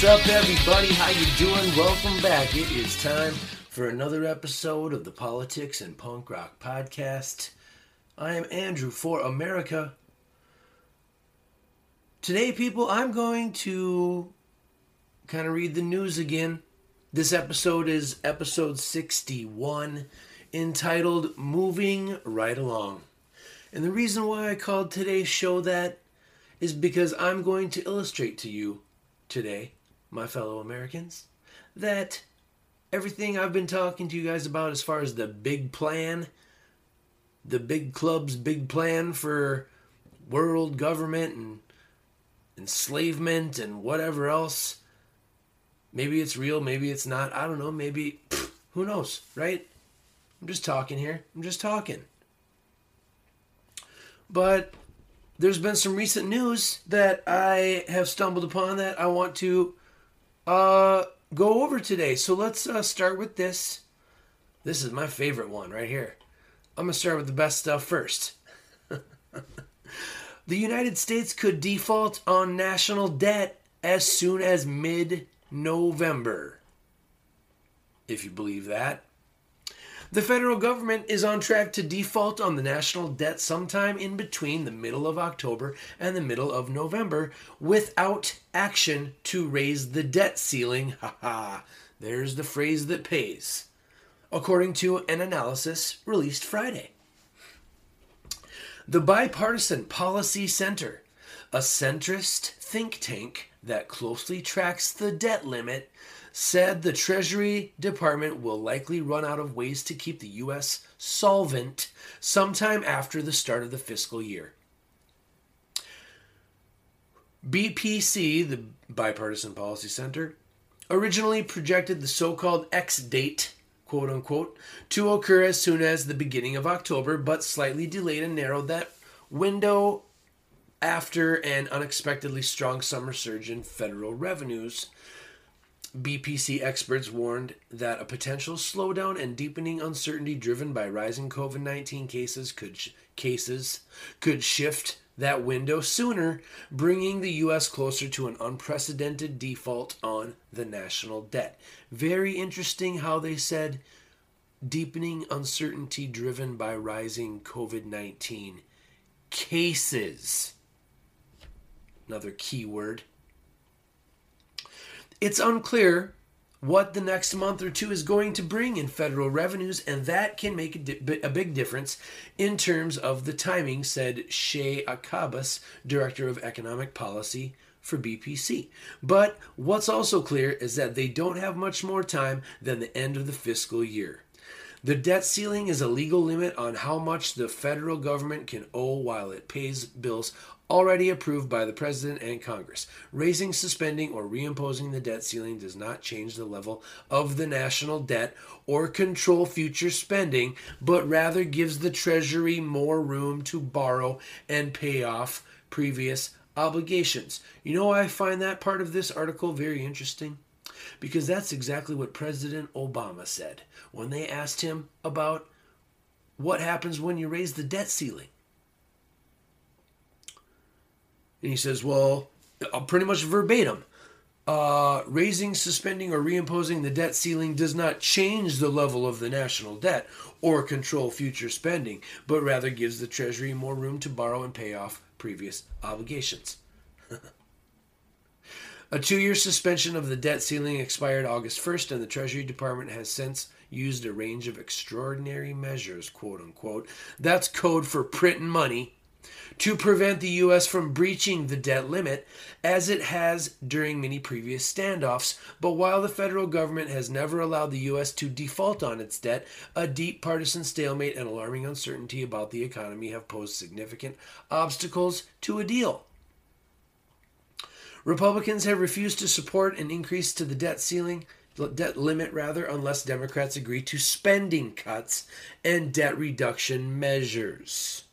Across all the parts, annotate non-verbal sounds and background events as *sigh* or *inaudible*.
What's up, everybody? How you doing? Welcome back. It is time for another episode of the Politics and Punk Rock Podcast. I am Andrew for America. Today, people, I'm going to kind of read the news again. This episode is episode 61, entitled Moving Right Along. And the reason why I called today's show that is because I'm going to illustrate to you today, my fellow Americans, that everything I've been talking to you guys about as far as the big plan, the big club's big plan for world government and enslavement and whatever else. Maybe it's real, maybe it's not. I don't know. Maybe, pff, *sniffs* who knows, right? I'm just talking here. I'm just talking. But there's been some recent news that I have stumbled upon that I want to uh, go over today. So let's uh, start with this. This is my favorite one right here. I'm going to start with the best stuff first. *laughs* the United States could default on national debt as soon as mid November. If you believe that. The federal government is on track to default on the national debt sometime in between the middle of October and the middle of November without action to raise the debt ceiling. *laughs* Ha ha. There's the phrase that pays. According to an analysis released Friday. The Bipartisan Policy Center, a centrist think tank that closely tracks the debt limit, said the Treasury Department will likely run out of ways to keep the U.S. solvent sometime after the start of the fiscal year. BPC, the Bipartisan Policy Center, originally projected the so called X date, quote unquote, to occur as soon as the beginning of October, but slightly delayed and narrowed that window after an unexpectedly strong summer surge in federal revenues BPC experts warned that a potential slowdown and deepening uncertainty driven by rising COVID-19 cases could sh- cases could shift that window sooner, bringing the US closer to an unprecedented default on the national debt. Very interesting how they said deepening uncertainty driven by rising COVID-19 cases. Another key word. It's unclear what the next month or two is going to bring in federal revenues, and that can make a, di- a big difference in terms of the timing, said Shai Akabas, Director of Economic Policy for BPC. But what's also clear is that they don't have much more time than the end of the fiscal year. The debt ceiling is a legal limit on how much the federal government can owe while it pays bills already approved by the President and Congress. Raising, suspending, or reimposing the debt ceiling does not change the level of the national debt or control future spending, but rather gives the Treasury more room to borrow and pay off previous obligations. You know, I find that part of this article very interesting because that's exactly what President Obama said when they asked him about what happens when you raise the debt ceiling. And he says, well, uh, pretty much verbatim. Uh, raising, suspending, or reimposing the debt ceiling does not change the level of the national debt or control future spending, but rather gives the Treasury more room to borrow and pay off previous obligations. *laughs* A two year suspension of the debt ceiling expired August 1st, and the Treasury Department has since used a range of extraordinary measures, quote unquote. That's code for printing money to prevent the U.S. from breaching the debt limit, as it has during many previous standoffs. But while the federal government has never allowed the U.S. to default on its debt, a deep partisan stalemate and alarming uncertainty about the economy have posed significant obstacles to a deal. Republicans have refused to support an increase to the debt ceiling debt limit rather unless democrats agree to spending cuts and debt reduction measures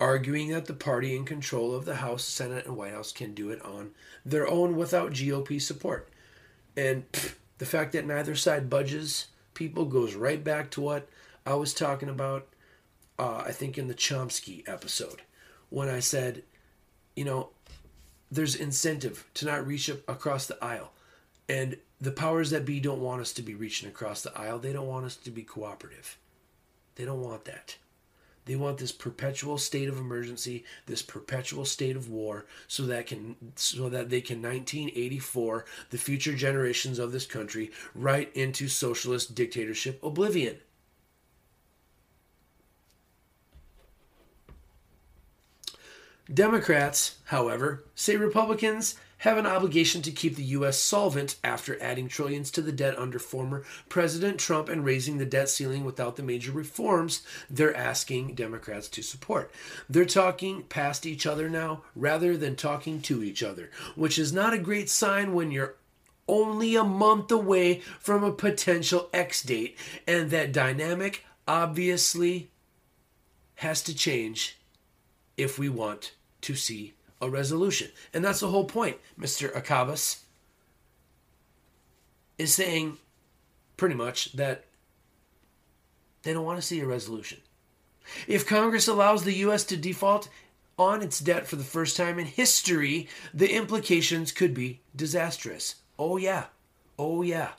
arguing that the party in control of the House, Senate, and White House can do it on their own without GOP support. And pff, the fact that neither side budges people goes right back to what I was talking about, uh, I think, in the Chomsky episode, when I said, you know, there's incentive to not reach across the aisle. And the powers that be don't want us to be reaching across the aisle. They don't want us to be cooperative. They don't want that. They want this perpetual state of emergency, this perpetual state of war, so that can so that they can 1984 the future generations of this country right into socialist dictatorship oblivion. Democrats, however, say Republicans have an obligation to keep the U.S. solvent after adding trillions to the debt under former President Trump and raising the debt ceiling without the major reforms they're asking Democrats to support. They're talking past each other now rather than talking to each other, which is not a great sign when you're only a month away from a potential X date, and that dynamic obviously has to change if we want to see a resolution. And that's the whole point. Mr. Akabas is saying pretty much that they don't want to see a resolution. If Congress allows the U.S. to default on its debt for the first time in history, the implications could be disastrous. Oh, yeah. Oh, yeah.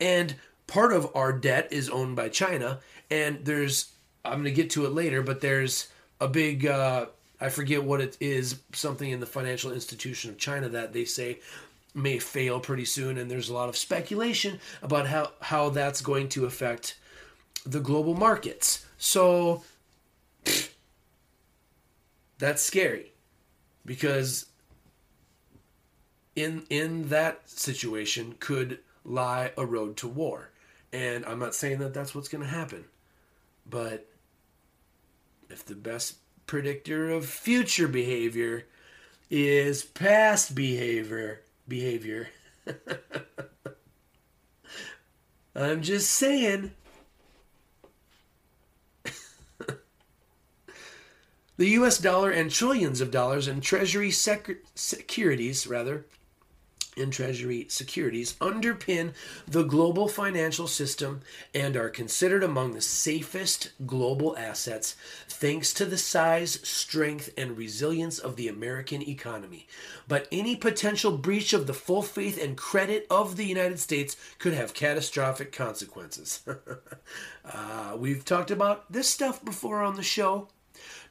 And part of our debt is owned by China, and there's, I'm going to get to it later, but there's a big uh, I forget what it is, something in the financial institution of China that they say may fail pretty soon, and there's a lot of speculation about how, how that's going to affect the global markets. So *sniffs* that's scary because in in that situation could lie a road to war. And I'm not saying that that's what's going to happen, but if the best predictor of future behavior is past behavior behavior. *laughs* I'm just saying. *laughs* The us dollar and trillions of dollars in treasury sec- securities rather and Treasury securities underpin the global financial system and are considered among the safest global assets thanks to the size, strength, and resilience of the American economy. But any potential breach of the full faith and credit of the United States could have catastrophic consequences. *laughs* uh, we've talked about this stuff before on the show.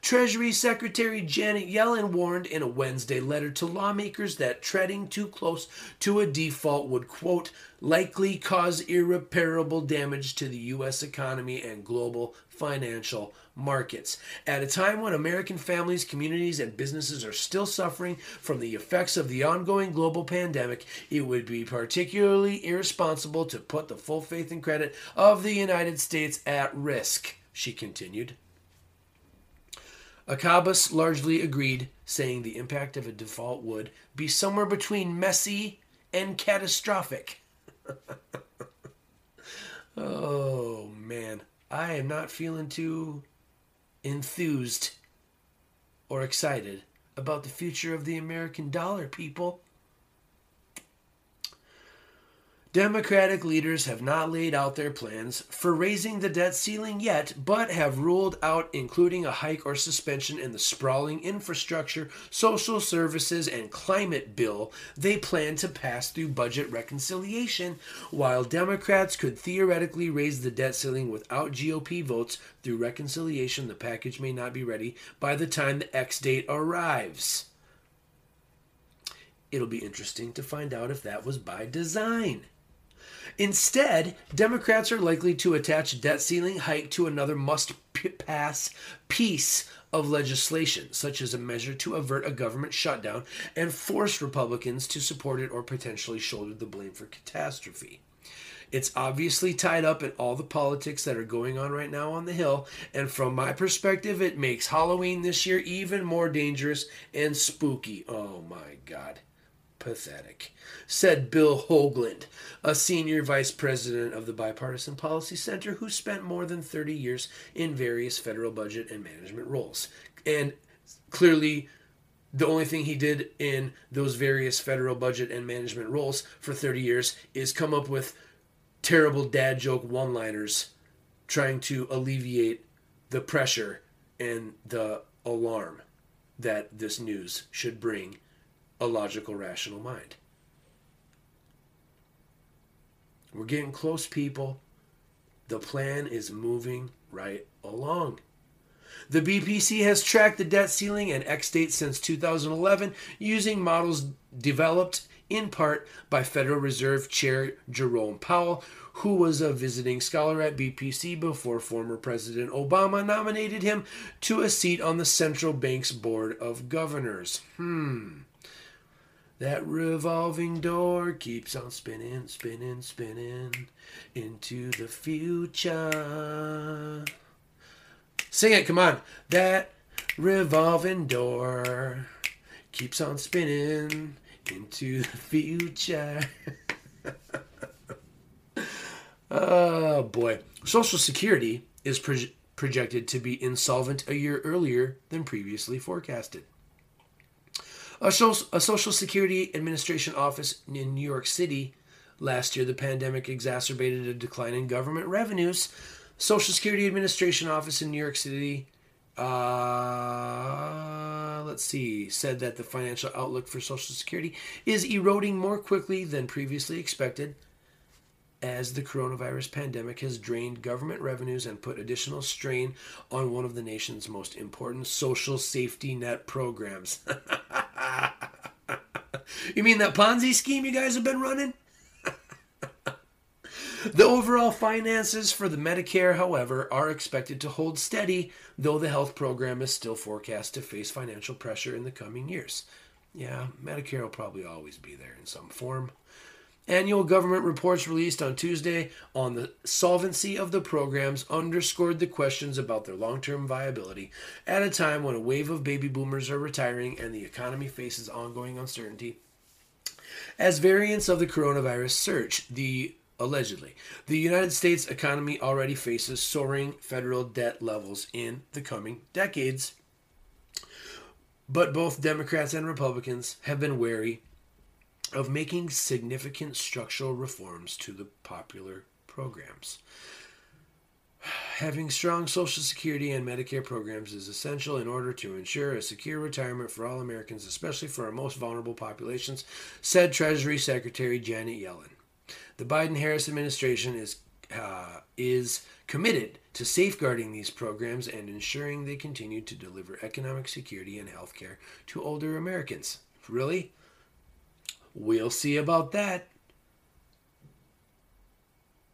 Treasury Secretary Janet Yellen warned in a Wednesday letter to lawmakers that treading too close to a default would, quote, likely cause irreparable damage to the U.S. economy and global financial markets. At a time when American families, communities, and businesses are still suffering from the effects of the ongoing global pandemic, it would be particularly irresponsible to put the full faith and credit of the United States at risk, she continued. Akabas largely agreed, saying the impact of a default would be somewhere between messy and catastrophic. *laughs* oh man, I am not feeling too enthused or excited about the future of the American dollar, people. Democratic leaders have not laid out their plans for raising the debt ceiling yet, but have ruled out including a hike or suspension in the sprawling infrastructure, social services, and climate bill they plan to pass through budget reconciliation. While Democrats could theoretically raise the debt ceiling without GOP votes through reconciliation, the package may not be ready by the time the X date arrives. It'll be interesting to find out if that was by design. Instead, Democrats are likely to attach debt ceiling hike to another must pass piece of legislation, such as a measure to avert a government shutdown and force Republicans to support it or potentially shoulder the blame for catastrophe. It's obviously tied up in all the politics that are going on right now on the Hill, and from my perspective, it makes Halloween this year even more dangerous and spooky. Oh my God pathetic, said Bill Hoagland, a senior vice president of the Bipartisan Policy Center who spent more than 30 years in various federal budget and management roles. And clearly, the only thing he did in those various federal budget and management roles for 30 years is come up with terrible dad joke one liners trying to alleviate the pressure and the alarm that this news should bring a logical, rational mind. We're getting close, people. The plan is moving right along. The BPC has tracked the debt ceiling and X date since 2011 using models developed in part by Federal Reserve Chair Jerome Powell, who was a visiting scholar at BPC before former President Obama nominated him to a seat on the central bank's board of governors. Hmm. That revolving door keeps on spinning, spinning, spinning into the future. Sing it, come on. That revolving door keeps on spinning into the future. *laughs* oh boy. Social Security is pro- projected to be insolvent a year earlier than previously forecasted. A, Social Security Administration office in New York City last year, the pandemic exacerbated a decline in government revenues. Social Security Administration office in New York City uh, let's see, said that the financial outlook for Social Security is eroding more quickly than previously expected as the coronavirus pandemic has drained government revenues and put additional strain on one of the nation's most important social safety net programs. *laughs* you mean that Ponzi scheme you guys have been running? *laughs* The overall finances for the Medicare, however, are expected to hold steady, though the health program is still forecast to face financial pressure in the coming years. Yeah, Medicare will probably always be there in some form. Annual government reports released on Tuesday on the solvency of the programs underscored the questions about their long term viability at a time when a wave of baby boomers are retiring and the economy faces ongoing uncertainty. As variants of the coronavirus surge, the allegedly. The United States economy already faces soaring federal debt levels in the coming decades. But both Democrats and Republicans have been wary of making significant structural reforms to the popular programs. Having strong Social Security and Medicare programs is essential in order to ensure a secure retirement for all Americans, especially for our most vulnerable populations, said Treasury Secretary Janet Yellen. The Biden Harris administration is uh, is committed to safeguarding these programs and ensuring they continue to deliver economic security and health care to older Americans. Really? We'll see about that.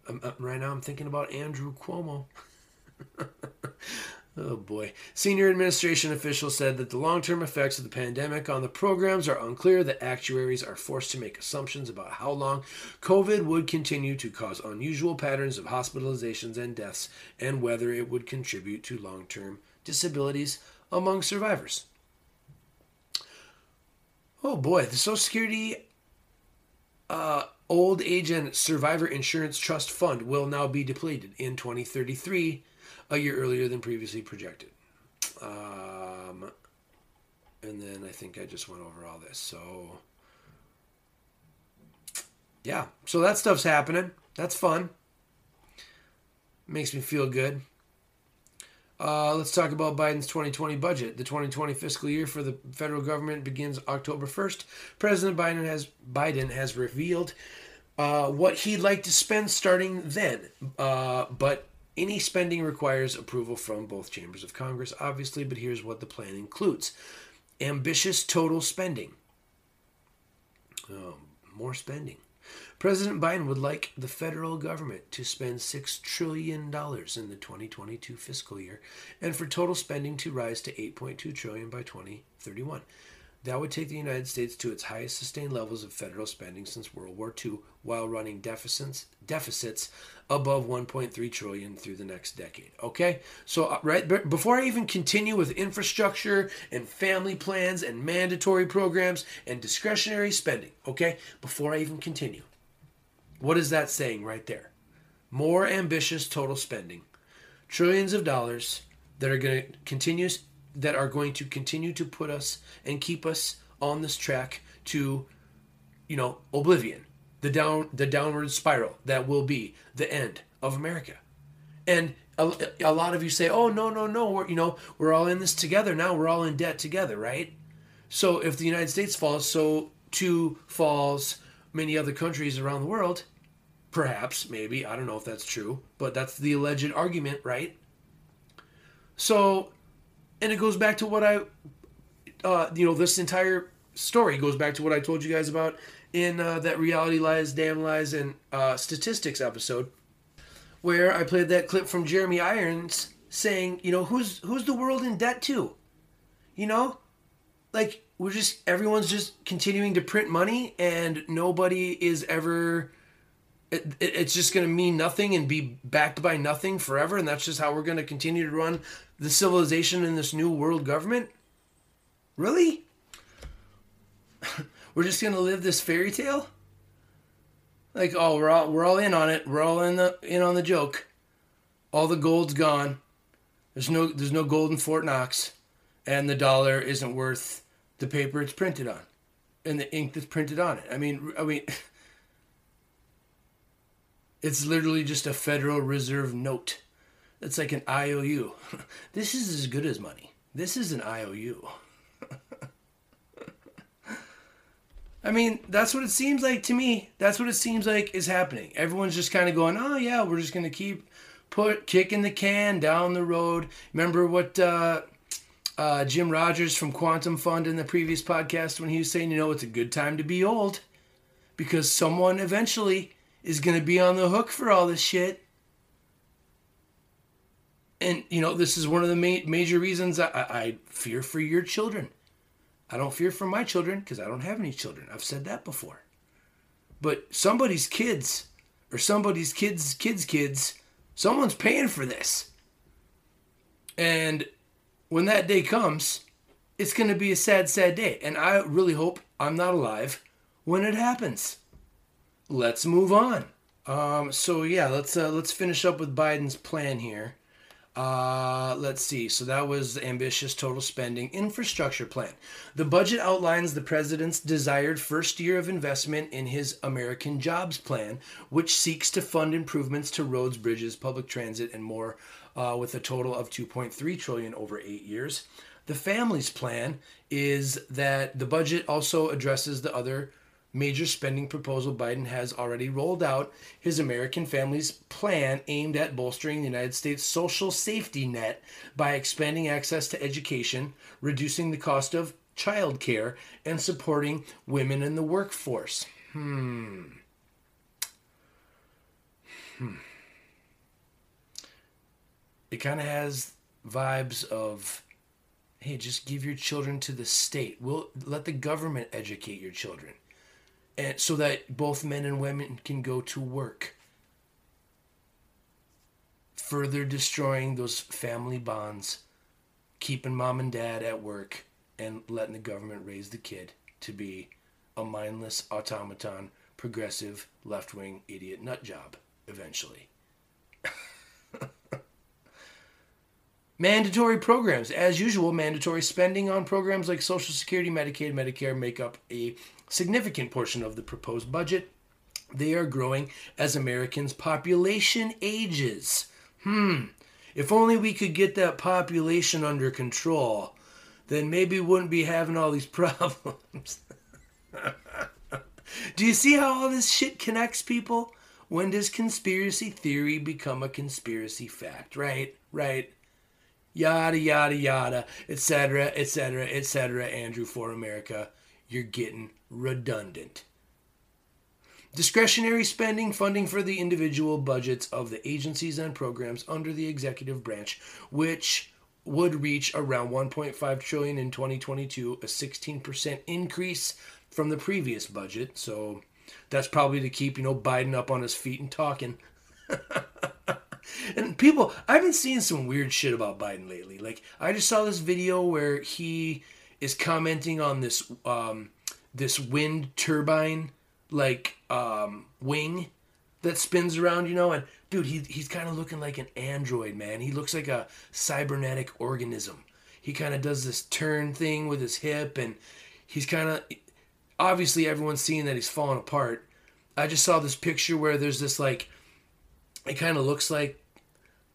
Uh, right now, I'm thinking about Andrew Cuomo. *laughs* Oh boy. Senior administration officials said that the long term effects of the pandemic on the programs are unclear, that actuaries are forced to make assumptions about how long COVID would continue to cause unusual patterns of hospitalizations and deaths, and whether it would contribute to long term disabilities among survivors. Oh boy, the Social Security uh, Old Age and Survivor Insurance Trust Fund will now be depleted in 2033 a year earlier than previously projected. Um, and then I think I just went over all this. So, yeah, so that stuff's happening. That's fun. Makes me feel good. Uh, let's talk about Biden's 2020 budget. The 2020 fiscal year for the federal government begins October 1st. President Biden has Biden has revealed uh, what he'd like to spend starting then, uh, but any spending requires approval from both chambers of Congress, obviously, but here's what the plan includes ambitious total spending. Um, more spending. President Biden would like the federal government to spend $6 trillion in the 2022 fiscal year and for total spending to rise to 8.2 trillion by 2031. That would take the United States to its highest sustained levels of federal spending since World War II while running deficits deficits above 1.3 trillion through the next decade. Okay? So uh, right before I even continue with infrastructure and family plans and mandatory programs and discretionary spending, okay? Before I even continue. What is that saying right there? More ambitious total spending. Trillions of dollars that are going to continue that are going to continue to put us and keep us on this track to, you know, oblivion, the down the downward spiral that will be the end of America. And a, a lot of you say, "Oh no, no, no, we're you know we're all in this together now. We're all in debt together, right?" So if the United States falls, so too falls many other countries around the world. Perhaps, maybe. I don't know if that's true, but that's the alleged argument, right? So, and it goes back to what I, uh, you know, this entire story goes back to what I told you guys about in uh, that reality lies, damn lies, and uh, statistics episode, where I played that clip from Jeremy Irons saying, you know, who's who's the world in debt to? You know, like we're just everyone's just continuing to print money, and nobody is ever. It, it, it's just going to mean nothing and be backed by nothing forever, and that's just how we're going to continue to run the civilization in this new world government. Really? *laughs* we're just gonna live this fairy tale? Like, oh, we're all we're all in on it. We're all in the in on the joke. All the gold's gone. There's no there's no gold in Fort Knox, and the dollar isn't worth the paper it's printed on, and the ink that's printed on it. I mean, I mean, *laughs* it's literally just a Federal Reserve note. It's like an IOU. *laughs* This is as good as money. This is an IOU. *laughs* I mean, that's what it seems like to me. That's what it seems like is happening. Everyone's just kind of going, "Oh yeah, we're just going to keep put kicking the can down the road." Remember what uh, uh, Jim Rogers from Quantum Fund in the previous podcast when he was saying, "You know, it's a good time to be old because someone eventually is going to be on the hook for all this shit." And you know, this is one of the ma- major reasons I, I fear for your children I don't fear for my children because I don't have any children. I've said that before. But somebody's kids or somebody's kids' kids' kids, someone's paying for this. And when that day comes, it's going to be a sad, sad day. And I really hope I'm not alive when it happens. Let's move on. Um, so yeah, let's uh, let's finish up with Biden's plan here. Uh, let's see. So that was the ambitious total spending infrastructure plan. The budget outlines the president's desired first year of investment in his American Jobs Plan, which seeks to fund improvements to roads, bridges, public transit, and more, uh, with a total of 2.3 trillion over eight years. The family's Plan is that the budget also addresses the other major spending proposal Biden has already rolled out his American Families Plan aimed at bolstering the United States social safety net by expanding access to education, reducing the cost of child care, and supporting women in the workforce. Hmm. Hmm. It kind of has vibes of hey, just give your children to the state. We'll let the government educate your children and so that both men and women can go to work further destroying those family bonds keeping mom and dad at work and letting the government raise the kid to be a mindless automaton progressive left-wing idiot nut job eventually *laughs* Mandatory programs. As usual, mandatory spending on programs like Social Security, Medicaid, Medicare make up a significant portion of the proposed budget. They are growing as Americans' population ages. Hmm, if only we could get that population under control, then maybe we wouldn't be having all these *laughs* problems. *laughs* Do you see how all this shit connects people? When does conspiracy theory become a conspiracy fact? Right, right. Yada, yada, yada, etc., etc., etc., Andrew for America you're getting redundant. Discretionary spending funding for the individual budgets of the agencies and programs under the executive branch, which would reach around 1.5 trillion in 2022, a 16% increase from the previous budget. So that's probably to keep, you know, Biden up on his feet and talking. *laughs* and people, I've been seeing some weird shit about Biden lately. Like I just saw this video where he is commenting on this um, this wind turbine like um, wing that spins around, you know, and dude, he he's kind of looking like an android, man. He looks like a cybernetic organism. He kind of does this turn thing with his hip, and he's kind of obviously everyone's seeing that he's falling apart. I just saw this picture where there's this like, it kind of looks like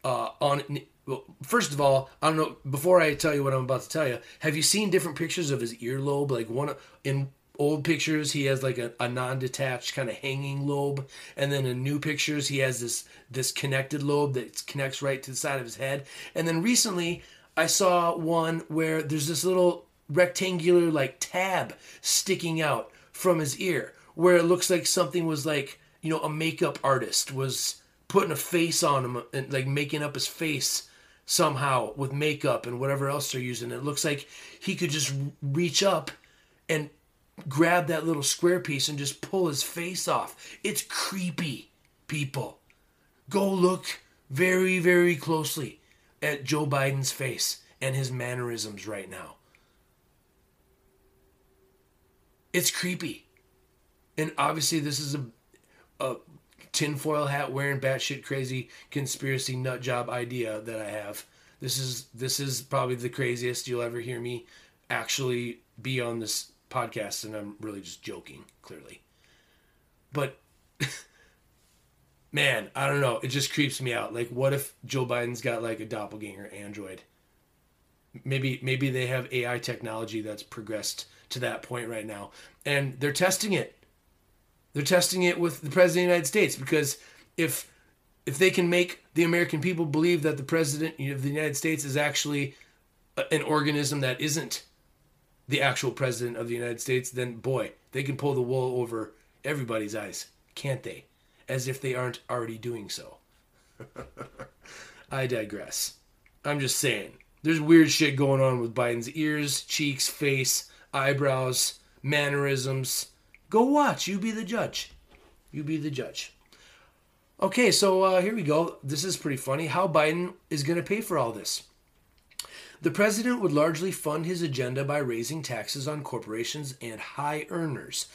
uh, on well, first of all, I don't know. Before I tell you what I'm about to tell you, have you seen different pictures of his earlobe? Like one in old pictures, he has like a, a non-detached kind of hanging lobe, and then in new pictures, he has this this connected lobe that connects right to the side of his head. And then recently, I saw one where there's this little rectangular like tab sticking out from his ear, where it looks like something was like you know a makeup artist was putting a face on him and like making up his face somehow with makeup and whatever else they're using. It looks like he could just reach up and grab that little square piece and just pull his face off. It's creepy, people. Go look very, very closely at Joe Biden's face and his mannerisms right now. It's creepy. And obviously, this is a, a tinfoil hat wearing batshit crazy conspiracy nut job idea that I have. This is this is probably the craziest you'll ever hear me actually be on this podcast, and I'm really just joking, clearly. But *laughs* man, I don't know. It just creeps me out. Like, what if Joe Biden's got like a doppelganger android? Maybe maybe they have AI technology that's progressed to that point right now, and they're testing it. They're testing it with the president of the United States because if if they can make the American people believe that the president of the United States is actually an organism that isn't the actual president of the United States, then boy, they can pull the wool over everybody's eyes, can't they? As if they aren't already doing so. *laughs* I digress. I'm just saying. There's weird shit going on with Biden's ears, cheeks, face, eyebrows, mannerisms. Go watch. You be the judge. You be the judge. Okay, so uh, here we go. This is pretty funny. How Biden is going to pay for all this. The president would largely fund his agenda by raising taxes on corporations and high earners,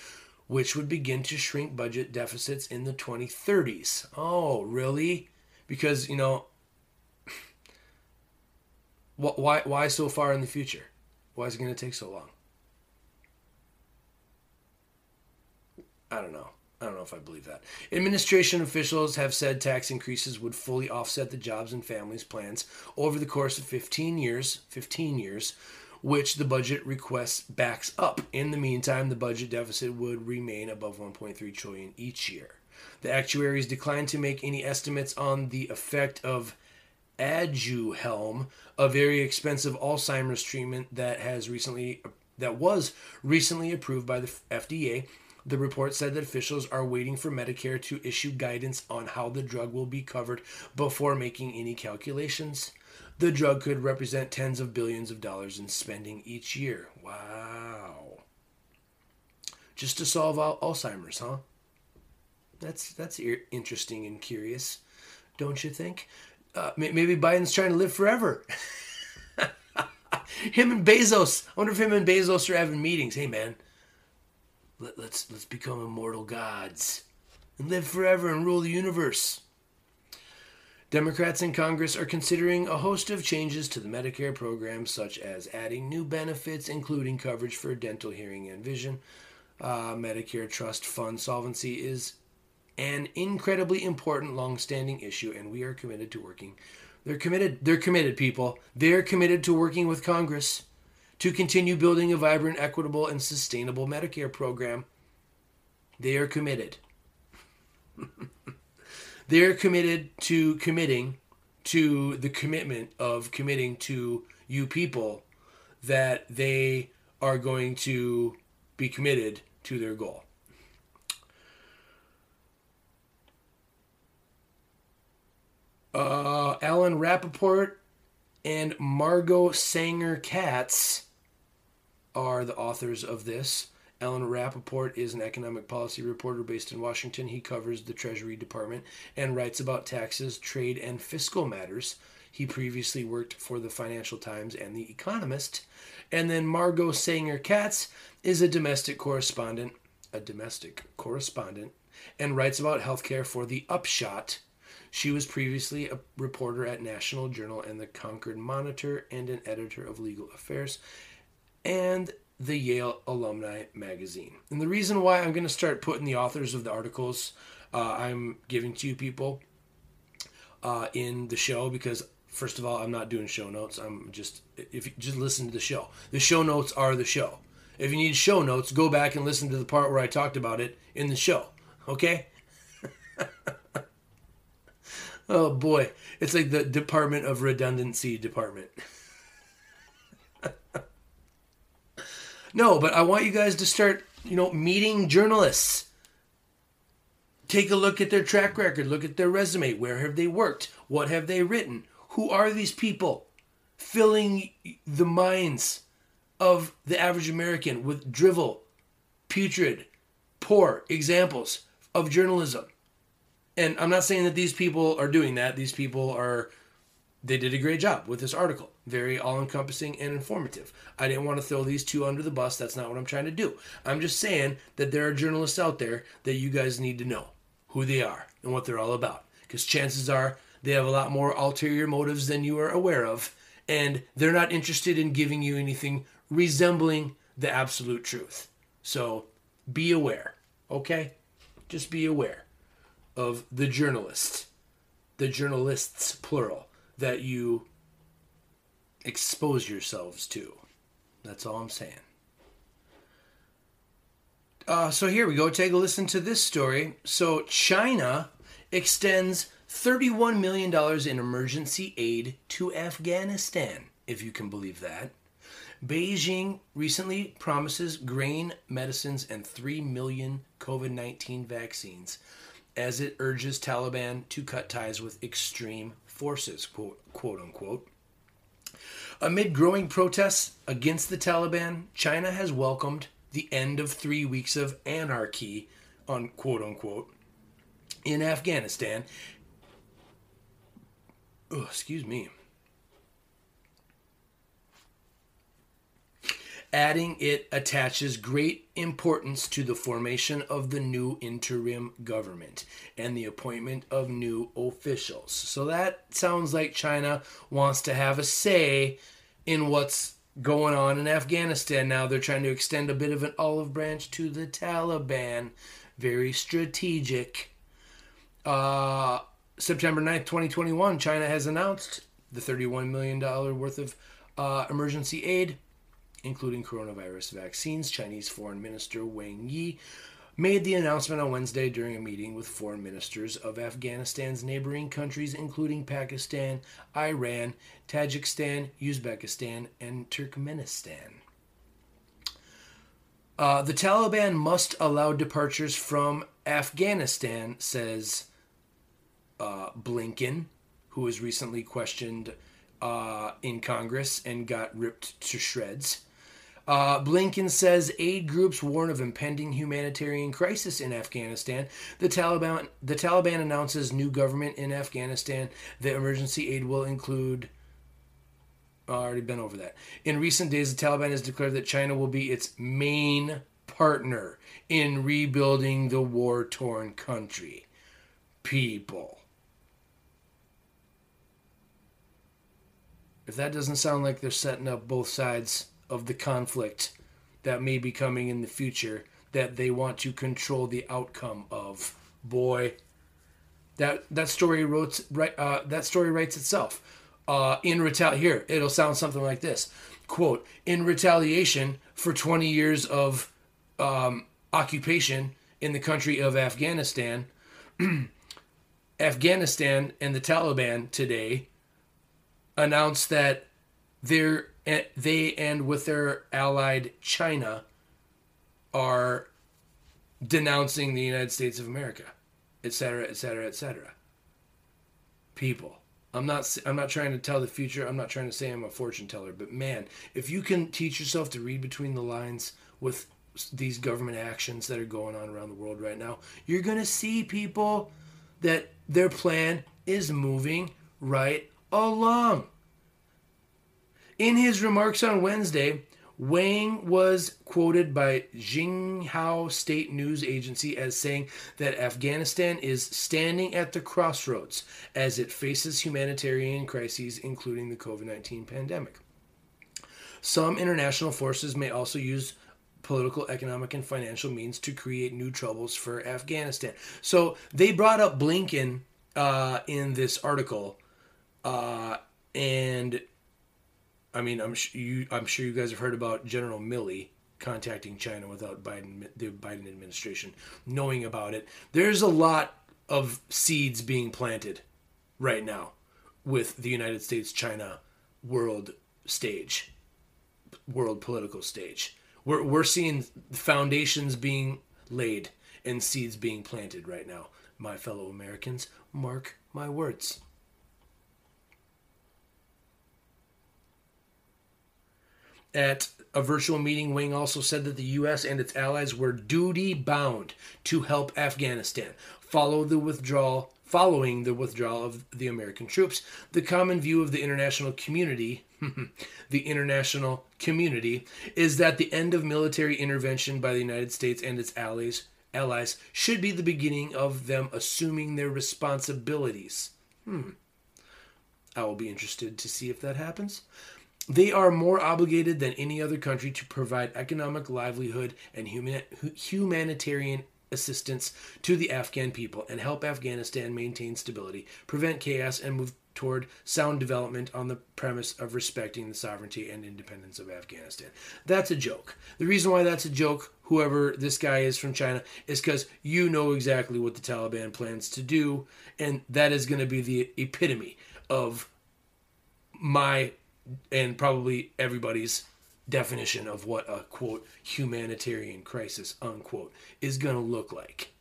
which would begin to shrink budget deficits in the 2030s. Oh, really? Because, you know, *laughs* why, why so far in the future? Why is it going to take so long? I don't know. I don't know if I believe that. Administration officials have said tax increases would fully offset the jobs and families plans over the course of 15 years, 15 years, which the budget request backs up. In the meantime, the budget deficit would remain above 1.3 trillion each year. The actuaries declined to make any estimates on the effect of Aduhelm, a very expensive Alzheimer's treatment that has recently that was recently approved by the FDA the report said that officials are waiting for Medicare to issue guidance on how the drug will be covered before making any calculations. The drug could represent tens of billions of dollars in spending each year. Wow. Just to solve Alzheimer's, huh? That's that's interesting and curious, don't you think? Uh, maybe Biden's trying to live forever. *laughs* him and Bezos. I wonder if him and Bezos are having meetings. Hey, man, let, let's let's become immortal gods and live forever and rule the universe. Democrats in Congress are considering a host of changes to the Medicare program, such as adding new benefits, including coverage for dental, hearing, and vision. Uh, Medicare Trust Fund solvency is an incredibly important, long-standing issue, and we are committed to working. They're committed. They're committed, people. They're committed to working with Congress to continue building a vibrant, equitable, and sustainable Medicare program. They are committed. *laughs* they are committed to committing to the commitment of committing to you people that they are going to be committed to their goal. Uh, Alan Rappeport and Margot Sanger Katz are the authors of this. Alan Rappeport is an economic policy reporter based in Washington. He covers the Treasury Department and writes about taxes, trade, and fiscal matters. He previously worked for the Financial Times and The Economist. And then Margot Sanger Katz is a domestic correspondent, a domestic correspondent, and writes about healthcare for The Upshot. She was previously a reporter at National Journal and the Concord Monitor and an editor of legal affairs and the Yale Alumni Magazine. And the reason why I'm going to start putting the authors of the articles uh, I'm giving to you people uh, in the show because First of all, I'm not doing show notes. I'm just if you just listen to the show. The show notes are the show. If you need show notes, go back and listen to the part where I talked about it in the show. Okay? *laughs* oh boy, it's like the Department of Redundancy department. *laughs* no, but I want you guys to start, you know, meeting journalists. Take a look at their track record, look at their resume. Where have they worked? What have they written? Who are these people filling the minds of the average American with drivel, putrid, poor examples of journalism? And I'm not saying that these people are doing that. These people are, they did a great job with this article. Very all encompassing and informative. I didn't want to throw these two under the bus. That's not what I'm trying to do. I'm just saying that there are journalists out there that you guys need to know who they are and what they're all about. Because chances are they have a lot more ulterior motives than you are aware of. And they're not interested in giving you anything resembling the absolute truth. So be aware, okay? Just be aware of the journalists, the journalists, plural, that you expose yourselves to. That's all I'm saying. Uh, so here we go. Take a listen to this story. So China extends $31 million in emergency aid to Afghanistan, if you can believe that. Beijing recently promises grain, medicines, and 3 million COVID 19 vaccines as it urges Taliban to cut ties with extreme forces, quote, quote unquote. Amid growing protests against the Taliban, China has welcomed the end of three weeks of anarchy, on quote unquote, in Afghanistan. Oh, excuse me. Adding it attaches great importance to the formation of the new interim government and the appointment of new officials. So that sounds like China wants to have a say in what's going on in Afghanistan now. They're trying to extend a bit of an olive branch to the Taliban. Very strategic. Uh, September 9th, 2021, China has announced the $31 million worth of uh, emergency aid including coronavirus vaccines. Chinese Foreign Minister Wang Yi made the announcement on Wednesday during a meeting with foreign ministers of Afghanistan's neighboring countries, including Pakistan, Iran, Tajikistan, Uzbekistan, and Turkmenistan. Uh, the Taliban must allow departures from Afghanistan, says uh, Blinken, who was recently questioned uh, in Congress and got ripped to shreds. Uh, Blinken says aid groups warn of impending humanitarian crisis in Afghanistan. The Taliban, the Taliban announces new government in Afghanistan. The emergency aid will include. Oh, already been over that. In recent days, the Taliban has declared that China will be its main partner in rebuilding the war torn country. People. If that doesn't sound like they're setting up both sides of the conflict that may be coming in the future that they want to control the outcome of. Boy, that that story wrote right. Uh, that story writes itself. Uh, in retal here, it'll sound something like this: "Quote: In retaliation for 20 years of um, occupation in the country of Afghanistan, *clears throat* Afghanistan and the Taliban today announced that they're Eh, they and with their allied China are denouncing the United States of America, etc., etc., etc. People, I'm not I'm not trying to tell the future. I'm not trying to say I'm a fortune teller, but man, if you can teach yourself to read between the lines with these government actions that are going on around the world right now, you're going to see people that their plan is moving right along. In his remarks on Wednesday, Wang was quoted by Xinhua State News Agency as saying that Afghanistan is standing at the crossroads as it faces humanitarian crises, including the COVID 19 pandemic. Some international forces may also use political, economic, and financial means to create new troubles for Afghanistan. So they brought up Blinken uh, in this article. Uh, and I mean, I'm sh- you. I'm sure you guys have heard about General Milley contacting China without Biden, the Biden administration knowing about it. There's a lot of seeds being planted right now with the United States China world stage, world political stage. We're, we're seeing foundations being laid and seeds being planted right now. My fellow Americans, mark my words. At a virtual meeting, Wang also said that the U.S. and its allies were duty bound to help Afghanistan follow the withdrawal. Following the withdrawal of the American troops, the common view of the international community, *laughs* the international community, is that the end of military intervention by the United States and its allies allies should be the beginning of them assuming their responsibilities. Hmm. I will be interested to see if that happens. They are more obligated than any other country to provide economic livelihood and human, humanitarian assistance to the Afghan people and help Afghanistan maintain stability, prevent chaos, and move toward sound development on the premise of respecting the sovereignty and independence of Afghanistan. That's a joke. The reason why that's a joke, whoever this guy is from China, is because you know exactly what the Taliban plans to do, and that is going to be the epitome of my and probably everybody's definition of what a quote humanitarian crisis unquote is going to look like.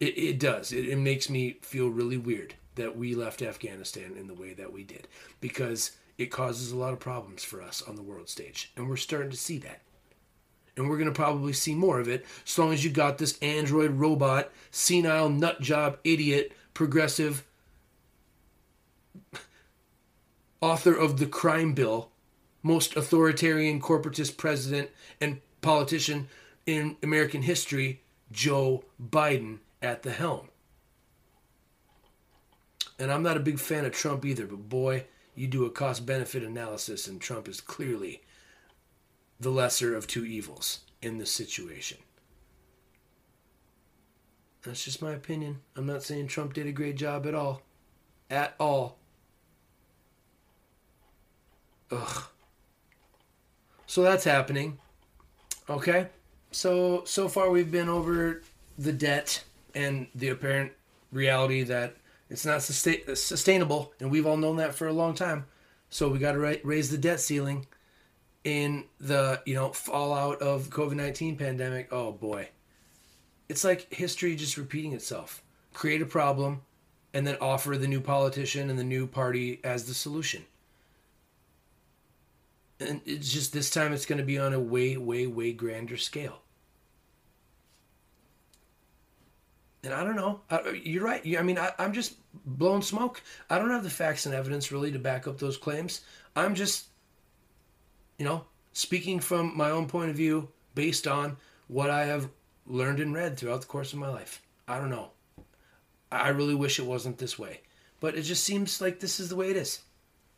It, it does. It, it makes me feel really weird that we left Afghanistan in the way that we did because it causes a lot of problems for us on the world stage. And we're starting to see that. And we're going to probably see more of it as long as you got this android robot, senile nut job, idiot, progressive author of the crime bill, most authoritarian corporatist president and politician in American history, Joe Biden, at the helm. And I'm not a big fan of Trump either, but boy, you do a cost benefit analysis, and Trump is clearly the lesser of two evils in this situation. That's just my opinion. I'm not saying Trump did a great job at all. At all. Ugh. So that's happening. Okay. So so far we've been over the debt and the apparent reality that it's not sustain- sustainable, and we've all known that for a long time. So we got to ra- raise the debt ceiling in the you know fallout of COVID nineteen pandemic. Oh boy, it's like history just repeating itself. Create a problem, and then offer the new politician and the new party as the solution and it's just this time it's going to be on a way way way grander scale. And i don't know. You're right. I mean I, i'm just blowing smoke. I don't have the facts and evidence really to back up those claims. I'm just you know speaking from my own point of view based on what i have learned and read throughout the course of my life. I don't know. I really wish it wasn't this way. But it just seems like this is the way it is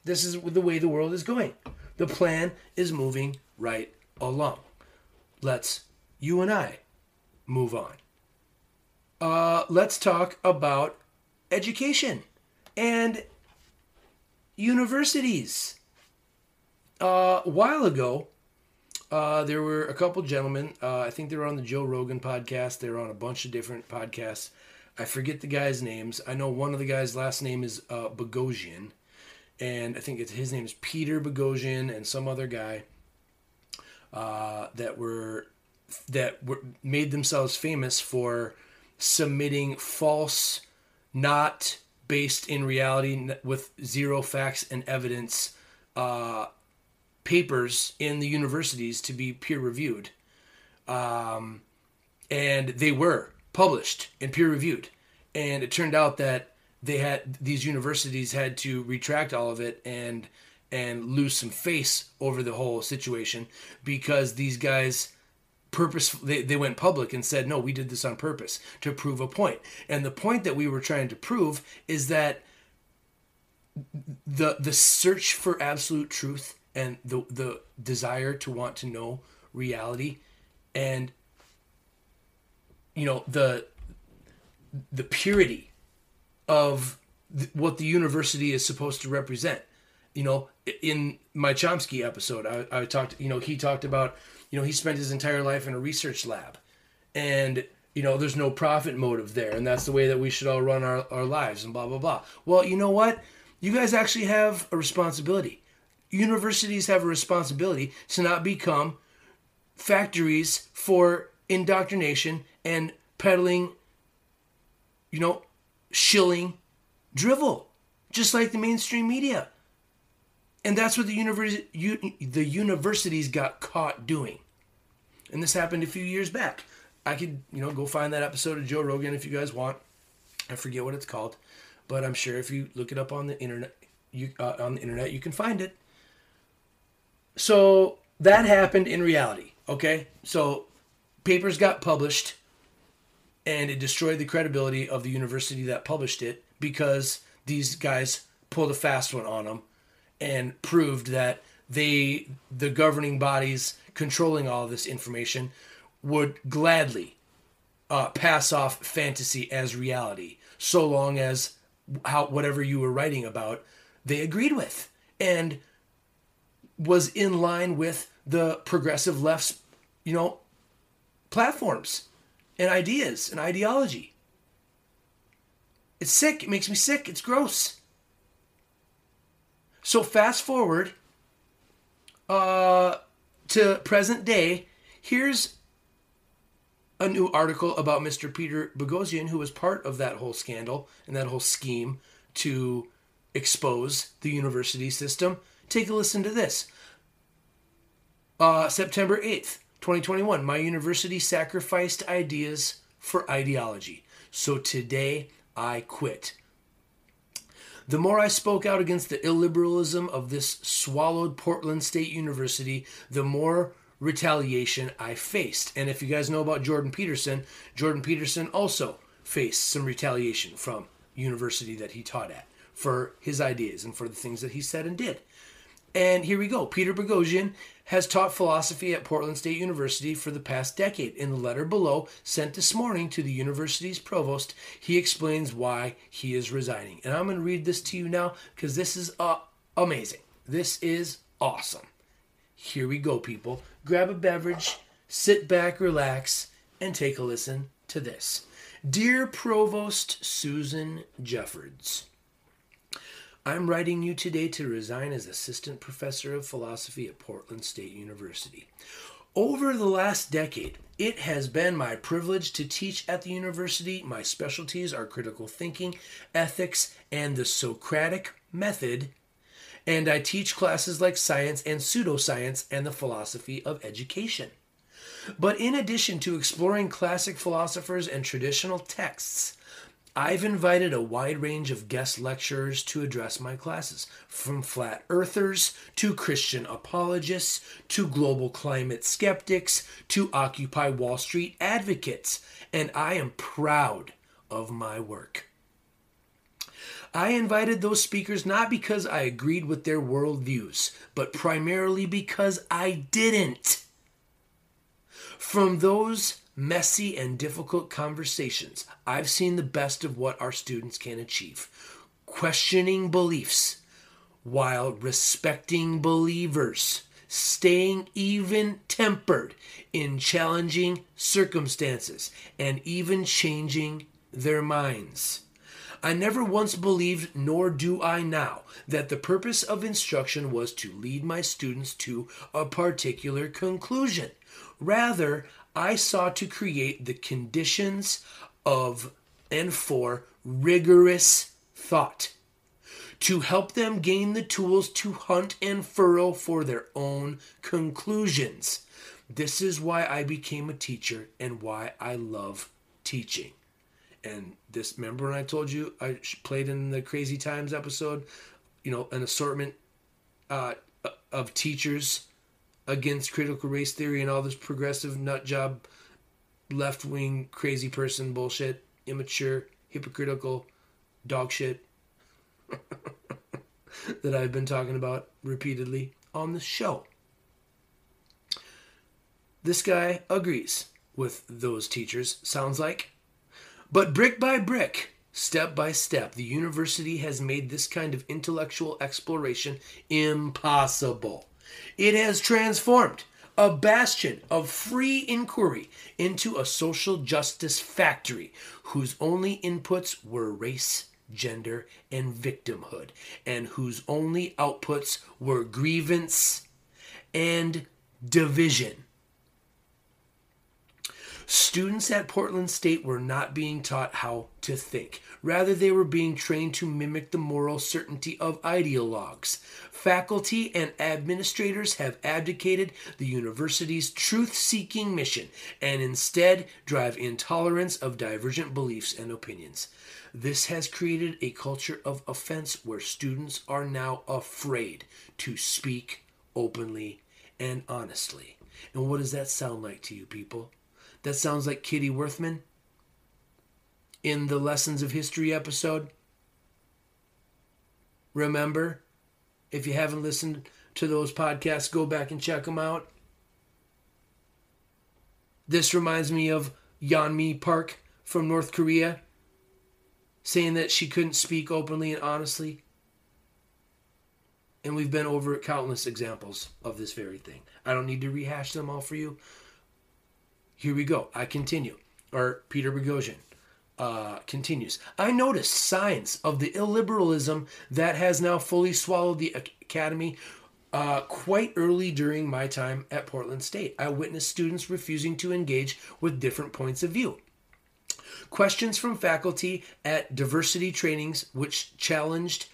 this is the way the world is going the plan is moving right along. Let's, you and I, move on. Uh, let's talk about education and universities. Uh, a while ago, uh, there were a couple gentlemen. Uh, I think they were on the Joe Rogan podcast. They were on a bunch of different podcasts. I forget the guys' names. I know one of the guys' last name is uh, Boghossian and I think it's his name is Peter Boghossian and some other guy uh, that were that were made themselves famous for submitting false, not based in reality, with zero facts and evidence, uh, papers in the universities to be peer reviewed, um, and they were published and peer reviewed, and it turned out that they had these universities had to retract all of it and and lose some face over the whole situation because these guys purpose they, they went public and said no we did this on purpose to prove a point. And the point that we were trying to prove is that the the search for absolute truth and the the desire to want to know reality and you know the the purity of th- what the university is supposed to represent. You know, in my Chomsky episode, I, I talked, you know, he talked about, you know, he spent his entire life in a research lab. And, you know, there's no profit motive there. And that's the way that we should all run our, our lives and blah, blah, blah. Well, you know what? You guys actually have a responsibility. Universities have a responsibility to not become factories for indoctrination and peddling, you know, shilling drivel, just like the mainstream media. And that's what the, university, the universities got caught doing. And this happened a few years back. I could, you know, go find that episode of Joe Rogan if you guys want. I forget what it's called, but I'm sure if you look it up on the internet, you uh, on the internet you can find it. So that happened in reality. Okay, so papers got published, and it destroyed the credibility of the university that published it because these guys pulled a fast one on them and proved that they, the governing bodies controlling all this information, would gladly uh, pass off fantasy as reality, so long as how whatever you were writing about they agreed with and was in line with the progressive left's, you know, platforms and ideas and ideology. It's sick. It makes me sick. It's gross. So fast forward uh, to present day. Here's a new article about Mr. Peter Boghossian, who was part of that whole scandal and that whole scheme to expose the university system. Take a listen to this. Uh, September 8th, 2021. My university sacrificed ideas for ideology. So today I quit. The more I spoke out against the illiberalism of this swallowed Portland State University, the more retaliation I faced. And if you guys know about Jordan Peterson, Jordan Peterson also faced some retaliation from university that he taught at for his ideas and for the things that he said and did. And here we go. Peter Boghossian has taught philosophy at Portland State University for the past decade. In the letter below, sent this morning to the university's provost, he explains why he is resigning. And I'm going to read this to you now because this is uh, amazing. This is awesome. Here we go, people. Grab a beverage, sit back, relax, and take a listen to this. Dear Provost Susan Jeffords, I'm writing you today to resign as assistant professor of philosophy at Portland State University. Over the last decade, it has been my privilege to teach at the university. My specialties are critical thinking, ethics, and the Socratic method. And I teach classes like science and pseudoscience and the philosophy of education. But in addition to exploring classic philosophers and traditional texts, I've invited a wide range of guest lecturers to address my classes, from flat earthers to Christian apologists to global climate skeptics to Occupy Wall Street advocates, and I am proud of my work. I invited those speakers not because I agreed with their worldviews, but primarily because I didn't. From those messy and difficult conversations, I've seen the best of what our students can achieve. Questioning beliefs while respecting believers, staying even tempered in challenging circumstances, and even changing their minds. I never once believed, nor do I now, that the purpose of instruction was to lead my students to a particular conclusion. Rather, I sought to create the conditions of and for rigorous thought to help them gain the tools to hunt and furrow for their own conclusions. This is why I became a teacher and why I love teaching. And this, remember when I told you I played in the Crazy Times episode, you know, an assortment uh, of teachers against critical race theory and all this progressive nut job, left wing, crazy person bullshit, immature, hypocritical dog shit *laughs* that I've been talking about repeatedly on the show. This guy agrees with those teachers, sounds like. But brick by brick, step by step, the university has made this kind of intellectual exploration impossible. It has transformed a bastion of free inquiry into a social justice factory whose only inputs were race, gender, and victimhood, and whose only outputs were grievance and division. Students at Portland State were not being taught how to think. Rather, they were being trained to mimic the moral certainty of ideologues. Faculty and administrators have abdicated the university's truth seeking mission and instead drive intolerance of divergent beliefs and opinions. This has created a culture of offense where students are now afraid to speak openly and honestly. And what does that sound like to you, people? That sounds like Kitty Worthman in the Lessons of History episode. Remember, if you haven't listened to those podcasts, go back and check them out. This reminds me of Yeonmi Park from North Korea saying that she couldn't speak openly and honestly. And we've been over countless examples of this very thing. I don't need to rehash them all for you. Here we go. I continue. Or Peter Boghossian uh, continues. I noticed signs of the illiberalism that has now fully swallowed the academy uh, quite early during my time at Portland State. I witnessed students refusing to engage with different points of view. Questions from faculty at diversity trainings, which challenged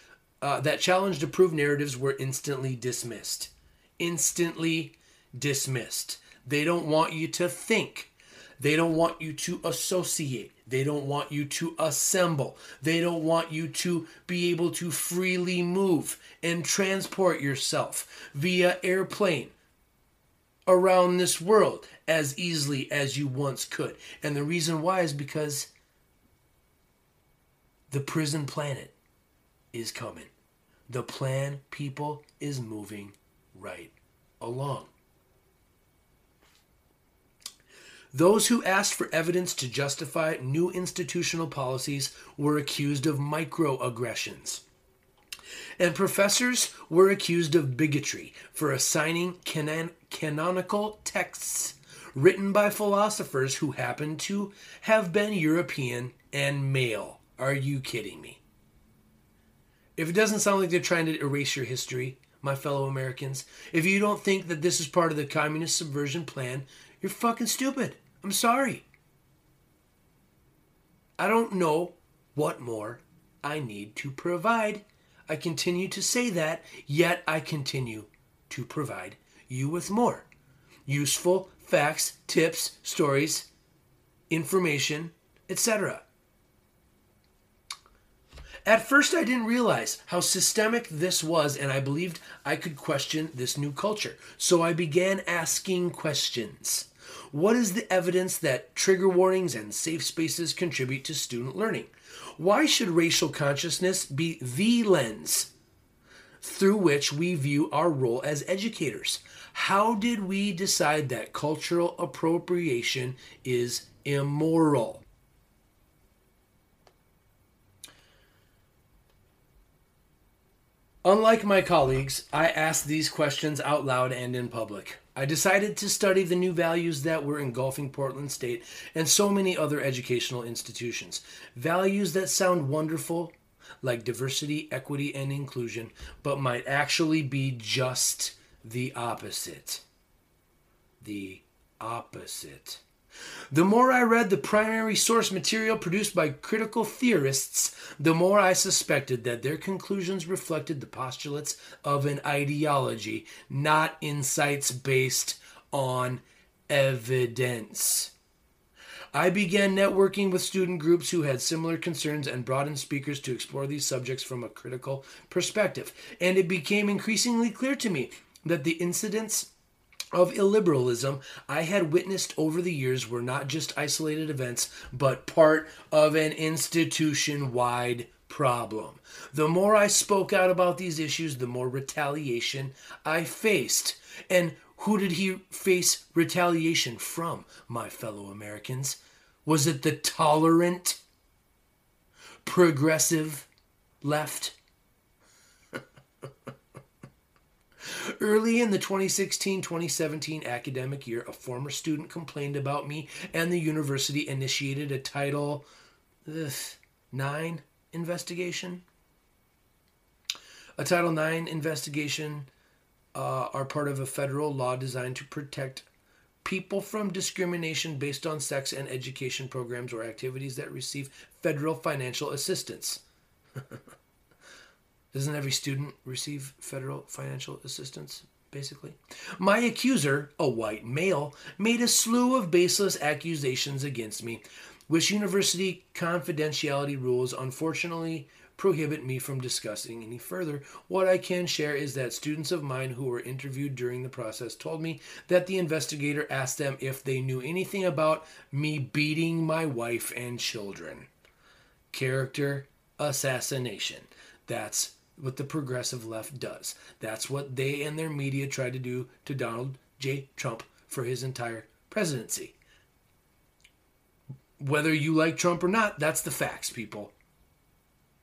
uh, that challenged approved narratives, were instantly dismissed. Instantly dismissed. They don't want you to think. They don't want you to associate. They don't want you to assemble. They don't want you to be able to freely move and transport yourself via airplane around this world as easily as you once could. And the reason why is because the prison planet is coming. The plan, people, is moving right along. Those who asked for evidence to justify new institutional policies were accused of microaggressions. And professors were accused of bigotry for assigning canon- canonical texts written by philosophers who happened to have been European and male. Are you kidding me? If it doesn't sound like they're trying to erase your history, my fellow Americans, if you don't think that this is part of the communist subversion plan, you're fucking stupid. I'm sorry. I don't know what more I need to provide. I continue to say that, yet I continue to provide you with more useful facts, tips, stories, information, etc. At first, I didn't realize how systemic this was, and I believed I could question this new culture. So I began asking questions. What is the evidence that trigger warnings and safe spaces contribute to student learning? Why should racial consciousness be the lens through which we view our role as educators? How did we decide that cultural appropriation is immoral? Unlike my colleagues, I ask these questions out loud and in public. I decided to study the new values that were engulfing Portland State and so many other educational institutions. Values that sound wonderful, like diversity, equity, and inclusion, but might actually be just the opposite. The opposite. The more I read the primary source material produced by critical theorists, the more I suspected that their conclusions reflected the postulates of an ideology, not insights based on evidence. I began networking with student groups who had similar concerns and brought in speakers to explore these subjects from a critical perspective. And it became increasingly clear to me that the incidents of illiberalism I had witnessed over the years were not just isolated events, but part of an institution wide problem. The more I spoke out about these issues, the more retaliation I faced. And who did he face retaliation from, my fellow Americans? Was it the tolerant progressive left. Early in the 2016 2017 academic year, a former student complained about me, and the university initiated a Title IX investigation. A Title IX investigation uh, are part of a federal law designed to protect people from discrimination based on sex and education programs or activities that receive federal financial assistance. *laughs* Doesn't every student receive federal financial assistance, basically? My accuser, a white male, made a slew of baseless accusations against me, which university confidentiality rules unfortunately prohibit me from discussing any further. What I can share is that students of mine who were interviewed during the process told me that the investigator asked them if they knew anything about me beating my wife and children. Character assassination. That's what the progressive left does. That's what they and their media tried to do to Donald J. Trump for his entire presidency. Whether you like Trump or not, that's the facts, people.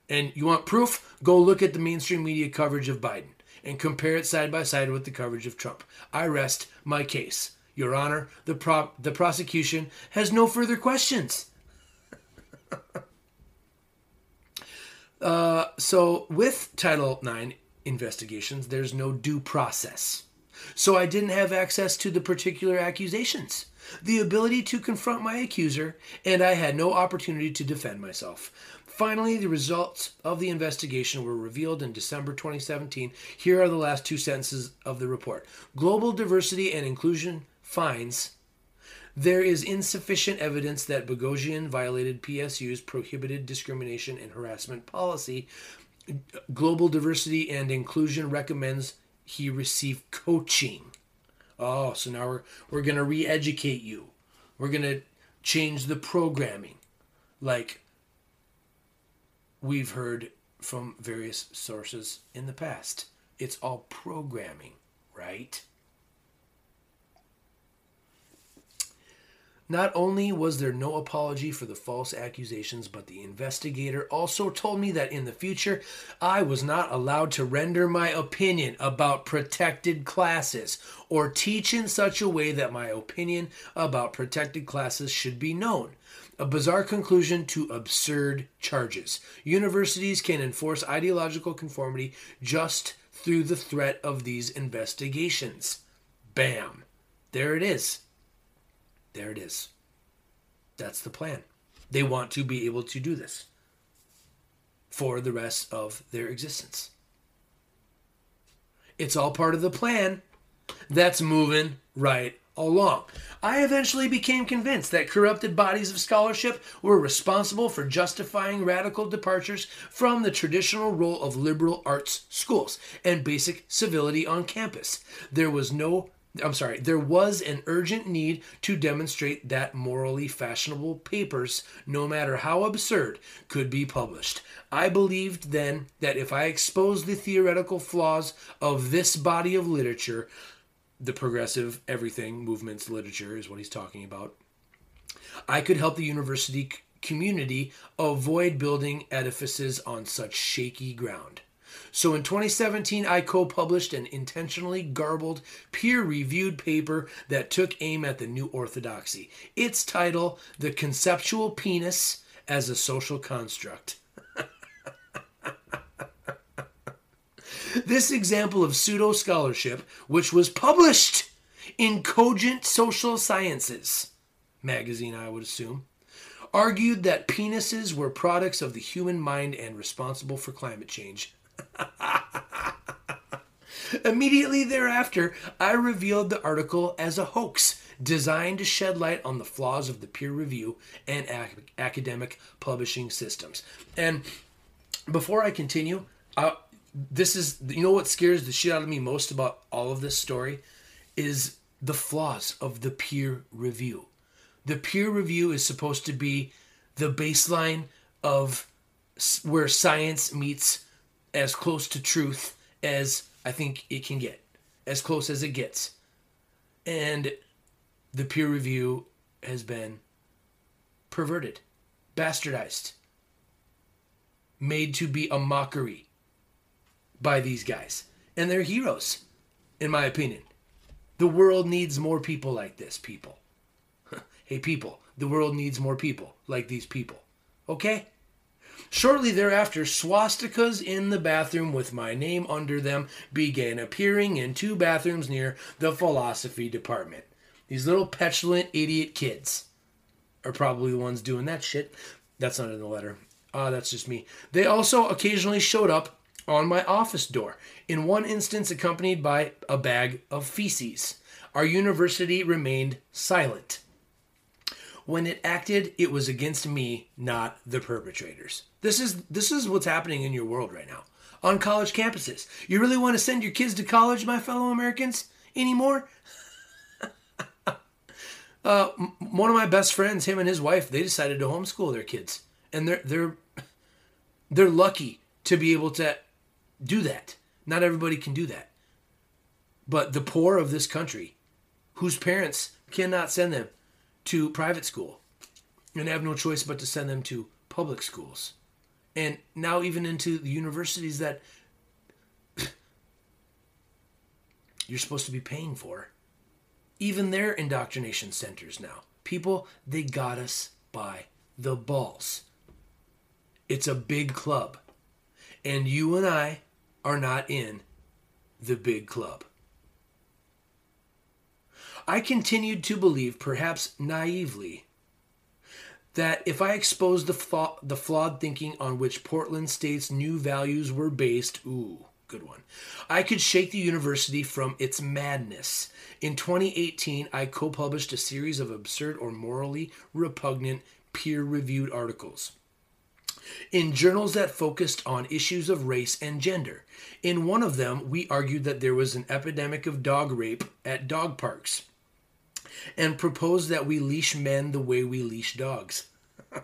And you want proof? Go look at the mainstream media coverage of Biden and compare it side by side with the coverage of Trump. I rest my case. Your Honor, the, pro- the prosecution has no further questions. *laughs* uh, so, with Title IX investigations, there's no due process. So, I didn't have access to the particular accusations, the ability to confront my accuser, and I had no opportunity to defend myself. Finally, the results of the investigation were revealed in December 2017. Here are the last two sentences of the report Global Diversity and Inclusion finds there is insufficient evidence that Boghossian violated PSU's prohibited discrimination and harassment policy. Global Diversity and Inclusion recommends he receive coaching. Oh, so now we're, we're going to re educate you. We're going to change the programming. Like, we've heard from various sources in the past. It's all programming, right? Not only was there no apology for the false accusations, but the investigator also told me that in the future I was not allowed to render my opinion about protected classes or teach in such a way that my opinion about protected classes should be known. A bizarre conclusion to absurd charges. Universities can enforce ideological conformity just through the threat of these investigations. Bam. There it is. There it is. That's the plan. They want to be able to do this for the rest of their existence. It's all part of the plan that's moving right along. I eventually became convinced that corrupted bodies of scholarship were responsible for justifying radical departures from the traditional role of liberal arts schools and basic civility on campus. There was no I'm sorry, there was an urgent need to demonstrate that morally fashionable papers, no matter how absurd, could be published. I believed then that if I exposed the theoretical flaws of this body of literature, the progressive everything movements literature is what he's talking about. I could help the university community avoid building edifices on such shaky ground. So in 2017, I co published an intentionally garbled, peer reviewed paper that took aim at the new orthodoxy. Its title, The Conceptual Penis as a Social Construct. This example of pseudo scholarship, which was published in Cogent Social Sciences magazine, I would assume, argued that penises were products of the human mind and responsible for climate change. *laughs* Immediately thereafter, I revealed the article as a hoax designed to shed light on the flaws of the peer review and ac- academic publishing systems. And before I continue, this is you know what scares the shit out of me most about all of this story is the flaws of the peer review. The peer review is supposed to be the baseline of where science meets as close to truth as I think it can get, as close as it gets. And the peer review has been perverted, bastardized. made to be a mockery by these guys. And they're heroes, in my opinion. The world needs more people like this, people. *laughs* hey, people, the world needs more people like these people. Okay? Shortly thereafter, swastikas in the bathroom with my name under them began appearing in two bathrooms near the philosophy department. These little petulant idiot kids are probably the ones doing that shit. That's not in the letter. Ah, uh, that's just me. They also occasionally showed up on my office door, in one instance accompanied by a bag of feces. Our university remained silent. When it acted, it was against me, not the perpetrators. This is this is what's happening in your world right now. On college campuses. You really want to send your kids to college, my fellow Americans, anymore? *laughs* uh, one of my best friends, him and his wife, they decided to homeschool their kids, and they're they're they're lucky to be able to do that. Not everybody can do that. But the poor of this country, whose parents cannot send them to private school and have no choice but to send them to public schools. And now, even into the universities that *coughs* you're supposed to be paying for. Even their indoctrination centers now. People, they got us by the balls. It's a big club. And you and I are not in the big club. I continued to believe, perhaps naively, that if I exposed the, flaw, the flawed thinking on which Portland State's new values were based, ooh, good one, I could shake the university from its madness. In 2018, I co published a series of absurd or morally repugnant peer reviewed articles in journals that focused on issues of race and gender. In one of them, we argued that there was an epidemic of dog rape at dog parks and proposed that we leash men the way we leash dogs. *laughs*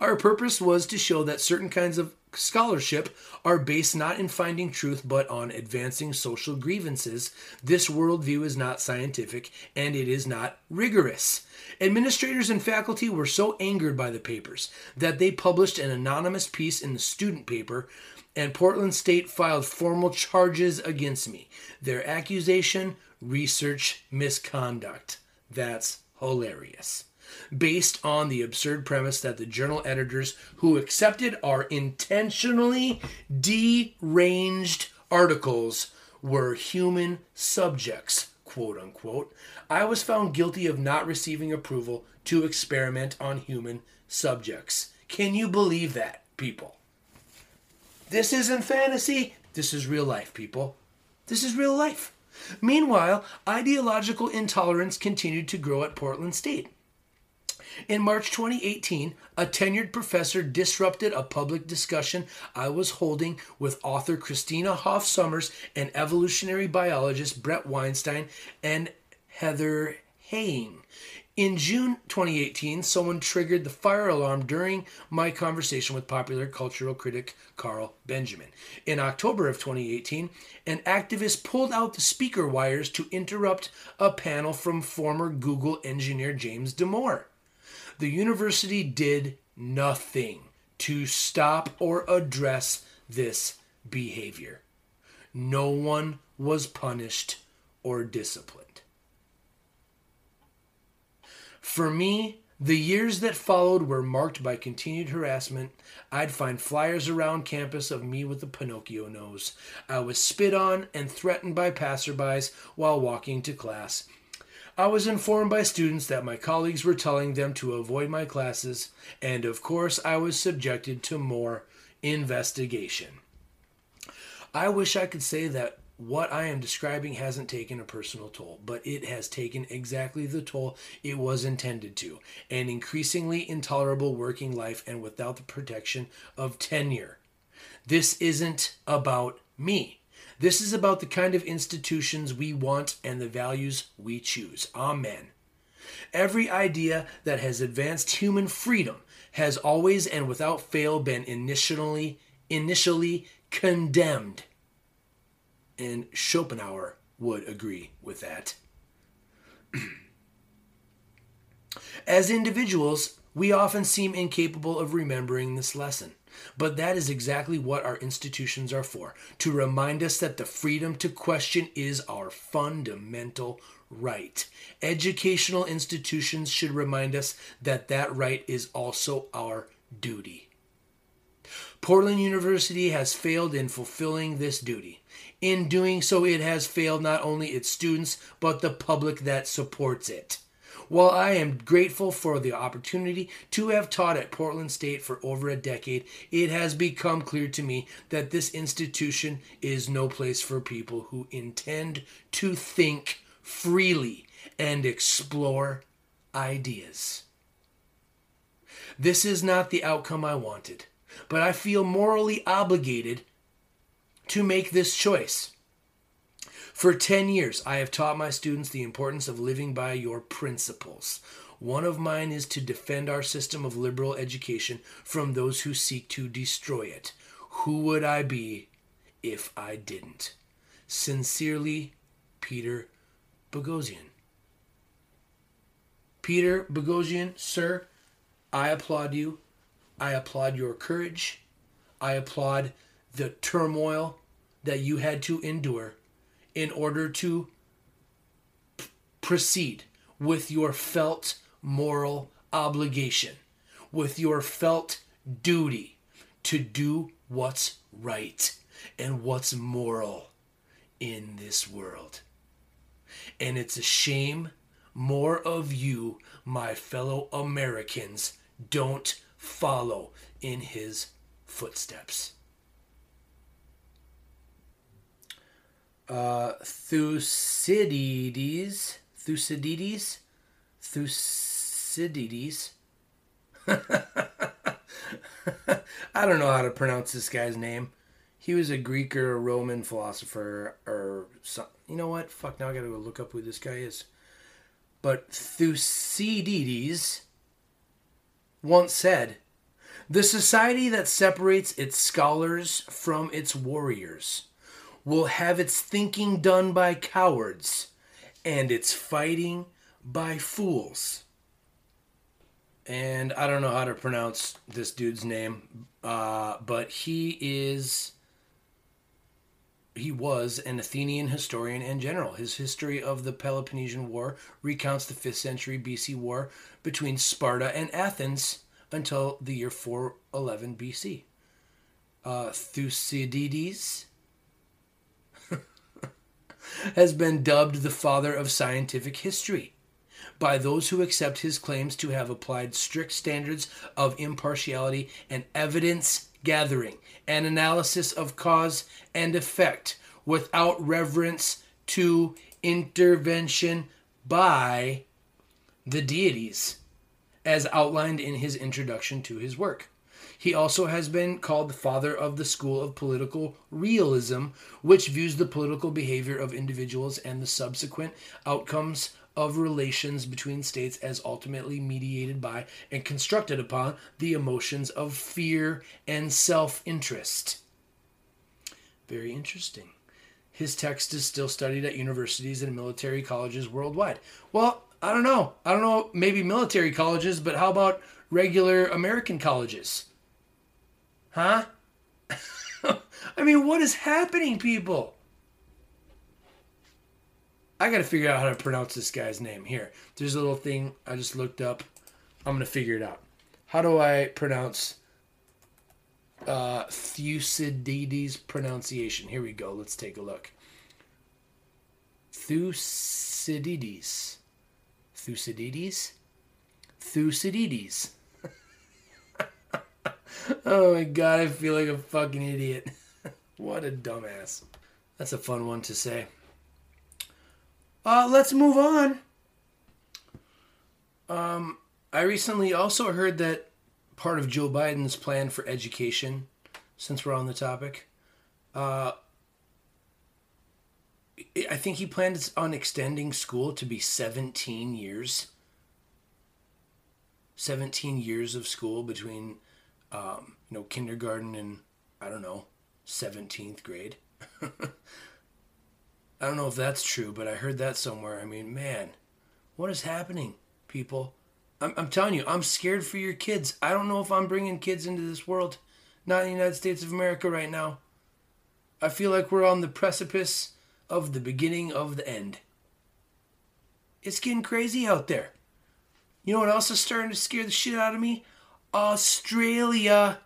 Our purpose was to show that certain kinds of scholarship are based not in finding truth but on advancing social grievances. This worldview is not scientific and it is not rigorous. Administrators and faculty were so angered by the papers that they published an anonymous piece in the student paper and Portland State filed formal charges against me. Their accusation research misconduct. That's hilarious. Based on the absurd premise that the journal editors who accepted our intentionally deranged articles were human subjects, quote unquote, I was found guilty of not receiving approval to experiment on human subjects. Can you believe that, people? This isn't fantasy. This is real life, people. This is real life. Meanwhile, ideological intolerance continued to grow at Portland State. In March 2018, a tenured professor disrupted a public discussion I was holding with author Christina Hoff Sommers and evolutionary biologist Bret Weinstein and Heather Heying. In June 2018, someone triggered the fire alarm during my conversation with popular cultural critic Carl Benjamin. In October of 2018, an activist pulled out the speaker wires to interrupt a panel from former Google engineer James Damore. The university did nothing to stop or address this behavior. No one was punished or disciplined. For me, the years that followed were marked by continued harassment. I'd find flyers around campus of me with a Pinocchio nose. I was spit on and threatened by passerbys while walking to class. I was informed by students that my colleagues were telling them to avoid my classes, and of course, I was subjected to more investigation. I wish I could say that what I am describing hasn't taken a personal toll, but it has taken exactly the toll it was intended to an increasingly intolerable working life and without the protection of tenure. This isn't about me. This is about the kind of institutions we want and the values we choose. Amen. Every idea that has advanced human freedom has always and without fail been initially initially condemned and Schopenhauer would agree with that. *clears throat* As individuals, We often seem incapable of remembering this lesson. But that is exactly what our institutions are for to remind us that the freedom to question is our fundamental right. Educational institutions should remind us that that right is also our duty. Portland University has failed in fulfilling this duty. In doing so, it has failed not only its students, but the public that supports it. While I am grateful for the opportunity to have taught at Portland State for over a decade, it has become clear to me that this institution is no place for people who intend to think freely and explore ideas. This is not the outcome I wanted, but I feel morally obligated to make this choice. For 10 years, I have taught my students the importance of living by your principles. One of mine is to defend our system of liberal education from those who seek to destroy it. Who would I be if I didn't? Sincerely, Peter Boghossian. Peter Boghossian, sir, I applaud you. I applaud your courage. I applaud the turmoil that you had to endure in order to p- proceed with your felt moral obligation, with your felt duty to do what's right and what's moral in this world. And it's a shame more of you, my fellow Americans, don't follow in his footsteps. Uh, Thucydides, Thucydides, Thucydides. *laughs* I don't know how to pronounce this guy's name. He was a Greek or a Roman philosopher or some, you know what? Fuck, now I gotta go look up who this guy is. But Thucydides once said, The society that separates its scholars from its warriors will have its thinking done by cowards and its fighting by fools. And I don't know how to pronounce this dude's name, uh, but he is he was an Athenian historian and general. His history of the Peloponnesian War recounts the 5th century BC war between Sparta and Athens until the year 411 BC. Uh, Thucydides has been dubbed the father of scientific history by those who accept his claims to have applied strict standards of impartiality and evidence gathering and analysis of cause and effect without reverence to intervention by the deities, as outlined in his introduction to his work. He also has been called the father of the school of political realism, which views the political behavior of individuals and the subsequent outcomes of relations between states as ultimately mediated by and constructed upon the emotions of fear and self interest. Very interesting. His text is still studied at universities and military colleges worldwide. Well, I don't know. I don't know, maybe military colleges, but how about regular American colleges? Huh? *laughs* I mean, what is happening, people? I got to figure out how to pronounce this guy's name. Here, there's a little thing I just looked up. I'm going to figure it out. How do I pronounce uh, Thucydides pronunciation? Here we go. Let's take a look. Thucydides. Thucydides? Thucydides. Oh my god, I feel like a fucking idiot. *laughs* what a dumbass. That's a fun one to say. Uh, let's move on. Um, I recently also heard that part of Joe Biden's plan for education, since we're on the topic, uh, I think he plans on extending school to be 17 years. 17 years of school between, um, you know, kindergarten and, I don't know, 17th grade. *laughs* I don't know if that's true, but I heard that somewhere. I mean, man, what is happening, people? I'm, I'm telling you, I'm scared for your kids. I don't know if I'm bringing kids into this world, not in the United States of America right now. I feel like we're on the precipice of the beginning of the end. It's getting crazy out there. You know what else is starting to scare the shit out of me? Australia.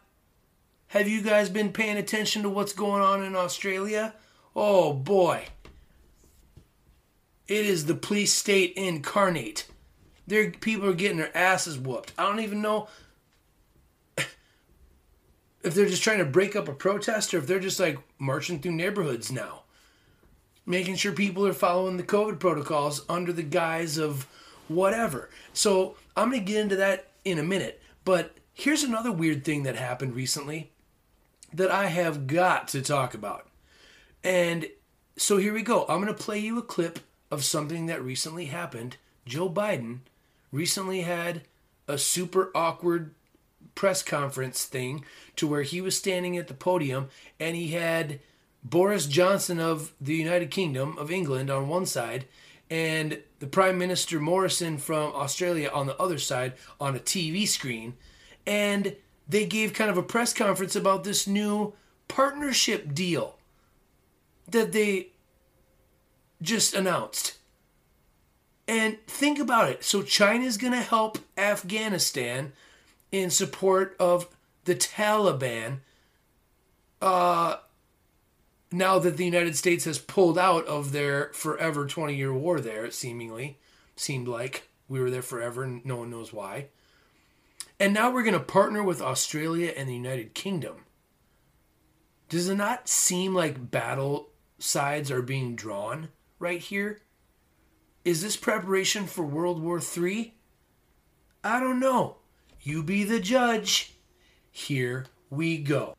Have you guys been paying attention to what's going on in Australia? Oh boy. It is the police state incarnate. Their people are getting their asses whooped. I don't even know *laughs* if they're just trying to break up a protest or if they're just like marching through neighborhoods now. Making sure people are following the COVID protocols under the guise of whatever. So I'm going to get into that in a minute. But here's another weird thing that happened recently that I have got to talk about. And so here we go. I'm going to play you a clip of something that recently happened. Joe Biden recently had a super awkward press conference thing to where he was standing at the podium and he had Boris Johnson of the United Kingdom of England on one side and the Prime Minister Morrison from Australia on the other side on a TV screen and they gave kind of a press conference about this new partnership deal that they just announced. And think about it. So China is going to help Afghanistan in support of the Taliban. Uh, now that the United States has pulled out of their forever 20 year war there, seemingly seemed like we were there forever and no one knows why. And now we're going to partner with Australia and the United Kingdom. Does it not seem like battle sides are being drawn right here? Is this preparation for World War III? I don't know. You be the judge. Here we go.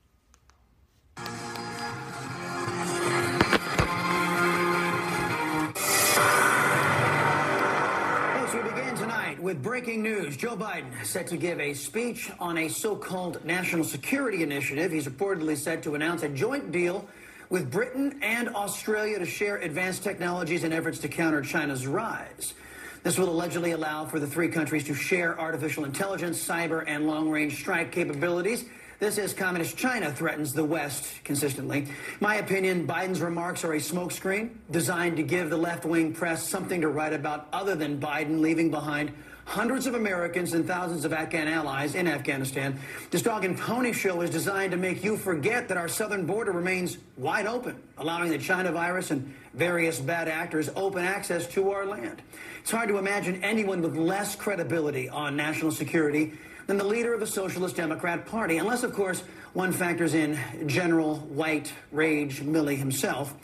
With breaking news. Joe Biden set to give a speech on a so-called national security initiative. He's reportedly set to announce a joint deal with Britain and Australia to share advanced technologies in efforts to counter China's rise. This will allegedly allow for the three countries to share artificial intelligence, cyber, and long-range strike capabilities. This as Communist China threatens the West consistently. My opinion, Biden's remarks are a smokescreen designed to give the left-wing press something to write about other than Biden leaving behind hundreds of Americans and thousands of Afghan allies in Afghanistan. This dog and pony show is designed to make you forget that our southern border remains wide open, allowing the China virus and various bad actors open access to our land. It's hard to imagine anyone with less credibility on national security than the leader of the Socialist Democrat Party, unless, of course, one factors in General White Rage Milley himself.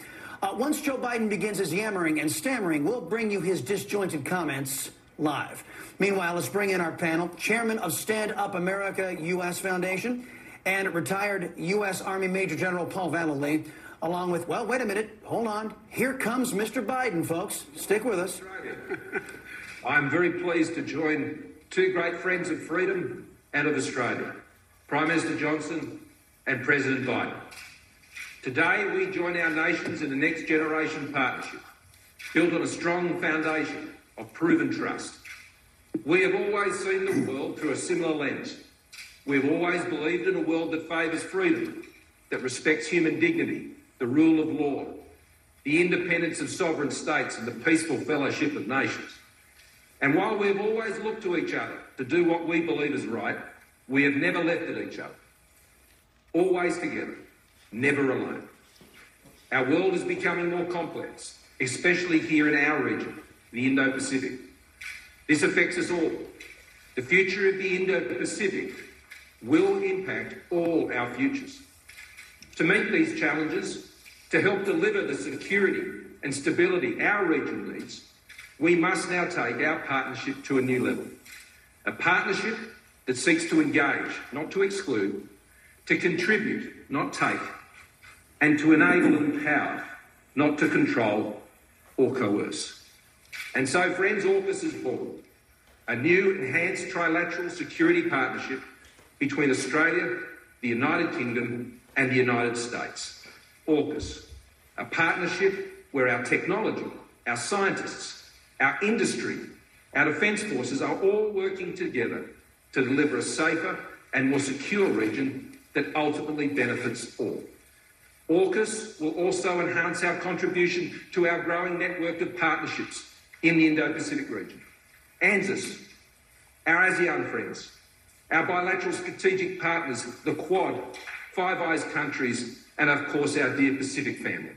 Uh, once Joe Biden begins his yammering and stammering, we'll bring you his disjointed comments live. Meanwhile, let's bring in our panel, chairman of Stand Up America U.S. Foundation and retired U.S. Army Major General Paul Vallely, along with, well, wait a minute, hold on. Here comes Mr. Biden, folks. Stick with us. I'm very pleased to join two great friends of freedom and of Australia, Prime Minister Johnson and President Biden. Today, we join our nations in a next generation partnership built on a strong foundation of proven trust. We have always seen the world through a similar lens. We've always believed in a world that favours freedom, that respects human dignity, the rule of law, the independence of sovereign states, and the peaceful fellowship of nations. And while we've always looked to each other to do what we believe is right, we have never left at each other. Always together, never alone. Our world is becoming more complex, especially here in our region the Indo Pacific. This affects us all. The future of the Indo Pacific will impact all our futures. To meet these challenges, to help deliver the security and stability our region needs, we must now take our partnership to a new level. A partnership that seeks to engage, not to exclude, to contribute, not take, and to enable and empower, not to control or coerce. And so, friends, AUKUS is born a new enhanced trilateral security partnership between Australia, the United Kingdom, and the United States. AUKUS, a partnership where our technology, our scientists, our industry, Our defence forces are all working together to deliver a safer and more secure region that ultimately benefits all. AUKUS will also enhance our contribution to our growing network of partnerships in the Indo-Pacific region. ANZUS, our ASEAN friends, our bilateral strategic partners, the Quad, Five Eyes countries, and of course our dear Pacific family.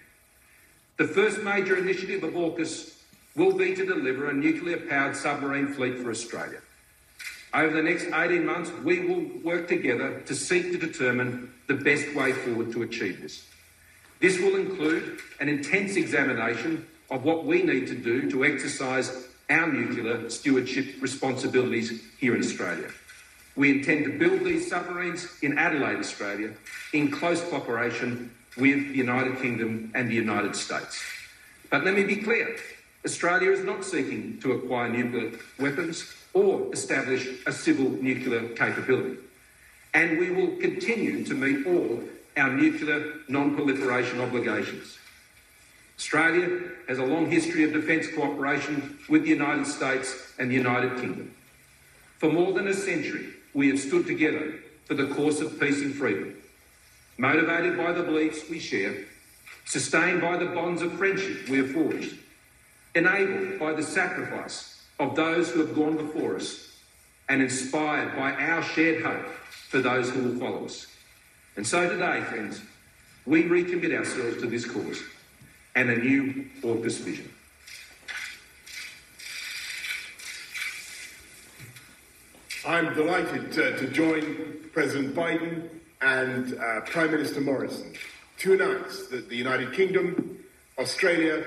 The first major initiative of AUKUS will be to deliver a nuclear-powered submarine fleet for Australia. Over the next 18 months, we will work together to seek to determine the best way forward to achieve this. This will include an intense examination of what we need to do to exercise our nuclear stewardship responsibilities here in Australia. We intend to build these submarines in Adelaide, Australia, in close cooperation with the United Kingdom and the United States. But let me be clear Australia is not seeking to acquire nuclear weapons or establish a civil nuclear capability. And we will continue to meet all our nuclear non proliferation obligations. Australia has a long history of defence cooperation with the United States and the United Kingdom. For more than a century, we have stood together for the cause of peace and freedom, motivated by the beliefs we share, sustained by the bonds of friendship we have forged, enabled by the sacrifice of those who have gone before us, and inspired by our shared hope for those who will follow us. And so today, friends, we recommit ourselves to this cause and a new AUKUS vision. I'm delighted to, to join President Biden and uh, Prime Minister Morrison to announce that the United Kingdom, Australia,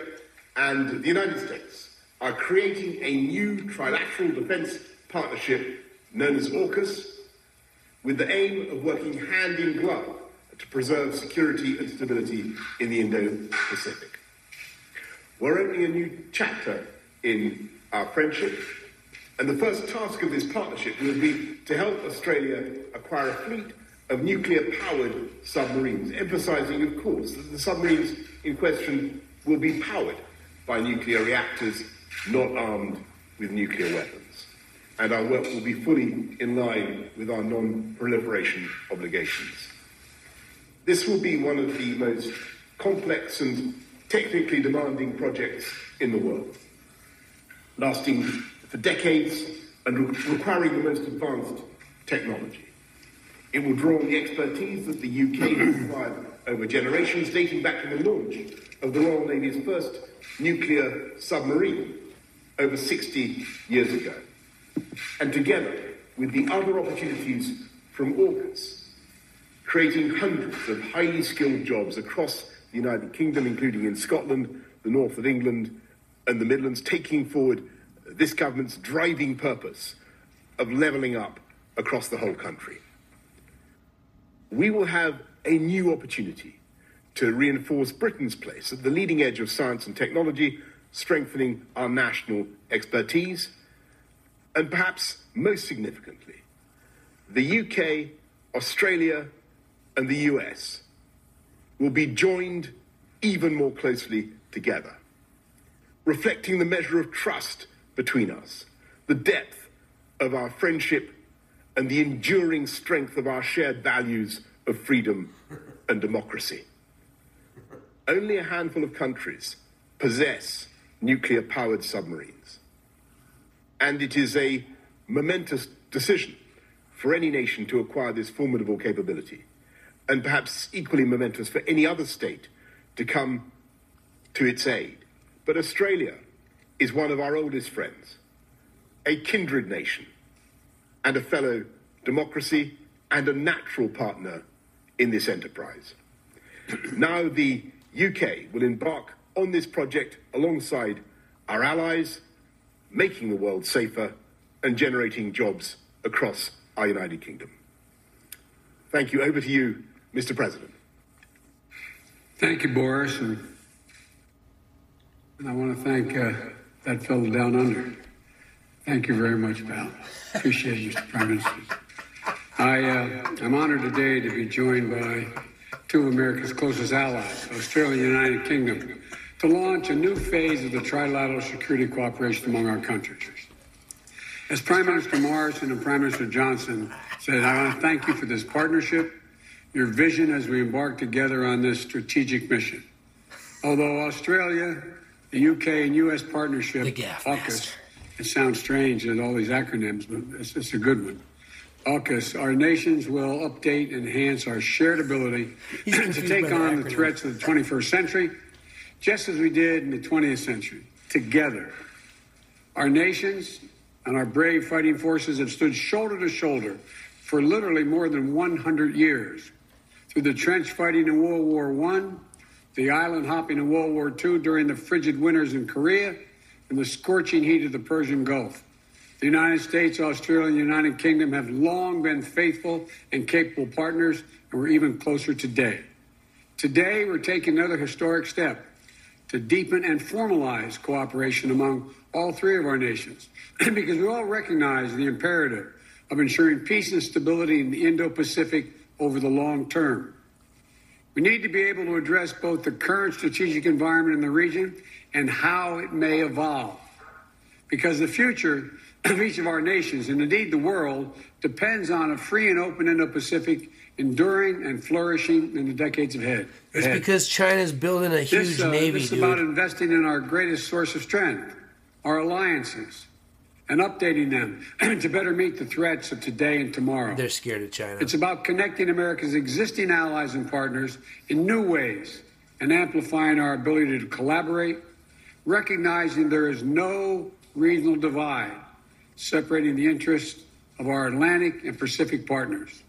and the United States are creating a new trilateral defence partnership known as AUKUS with the aim of working hand in glove to preserve security and stability in the Indo-Pacific. We're opening a new chapter in our friendship, and the first task of this partnership will be to help Australia acquire a fleet of nuclear-powered submarines, emphasising, of course, that the submarines in question will be powered by nuclear reactors, not armed with nuclear weapons. And our work will be fully in line with our non-proliferation obligations. This will be one of the most complex and technically demanding projects in the world, lasting for decades and re- requiring the most advanced technology. It will draw on the expertise that the UK acquired over generations, dating back to the launch of the Royal Navy's first nuclear submarine over 60 years ago. And together with the other opportunities from AUKUS, creating hundreds of highly skilled jobs across the United Kingdom, including in Scotland, the north of England, and the Midlands, taking forward this government's driving purpose of levelling up across the whole country. We will have a new opportunity to reinforce Britain's place at the leading edge of science and technology, strengthening our national expertise, and perhaps most significantly, the UK, Australia, and the US will be joined even more closely together, reflecting the measure of trust between us, the depth of our friendship, and the enduring strength of our shared values of freedom and democracy. Only a handful of countries possess nuclear powered submarines. And it is a momentous decision for any nation to acquire this formidable capability, and perhaps equally momentous for any other state to come to its aid. But Australia is one of our oldest friends, a kindred nation, and a fellow democracy and a natural partner in this enterprise. *clears throat* now the UK will embark on this project alongside our allies, making the world safer and generating jobs across our United Kingdom. Thank you. Over to you, Mr. President. Thank you, Boris. And, I want to thank uh, that fellow down under. Thank you very much, pal. Appreciate it, Mr. Prime Minister. I, uh, I'm honored today to be joined by two of America's closest allies, Australia and the United Kingdom, to launch a new phase of the trilateral security cooperation among our countries. As Prime Minister Morrison and Prime Minister Johnson said, I want to thank you for this partnership, your vision as we embark together on this strategic mission. Although Australia, the UK, and US partnership, AUKUS, it sounds strange in all these acronyms, but it's, it's a good one. AUKUS, our nations will update and enhance our shared ability to take on the threats of the 21st century, just as we did in the 20th century, together. Our nations and our brave fighting forces have stood shoulder to shoulder for literally more than 100 years. Through the trench fighting in World War I, the island hopping in World War II during the frigid winters in Korea, and the scorching heat of the Persian Gulf. The United States, Australia, and the United Kingdom have long been faithful and capable partners, and we're even closer today. Today, we're taking another historic step to deepen and formalize cooperation among all three of our nations *clears throat* because we all recognize the imperative of ensuring peace and stability in the Indo Pacific over the long term. We need to be able to address both the current strategic environment in the region and how it may evolve. Because the future of each of our nations, and indeed the world, depends on a free and open Indo Pacific enduring and flourishing in the decades ahead. It's ahead. because China's building a huge This, uh, navy, this is about investing in our greatest source of strength, our alliances, and updating them *clears throat* to better meet the threats of today and tomorrow. They're scared of China. It's about connecting America's existing allies and partners in new ways and amplifying our ability to collaborate, recognizing there is no regional divide separating the interests of our Atlantic and Pacific partners.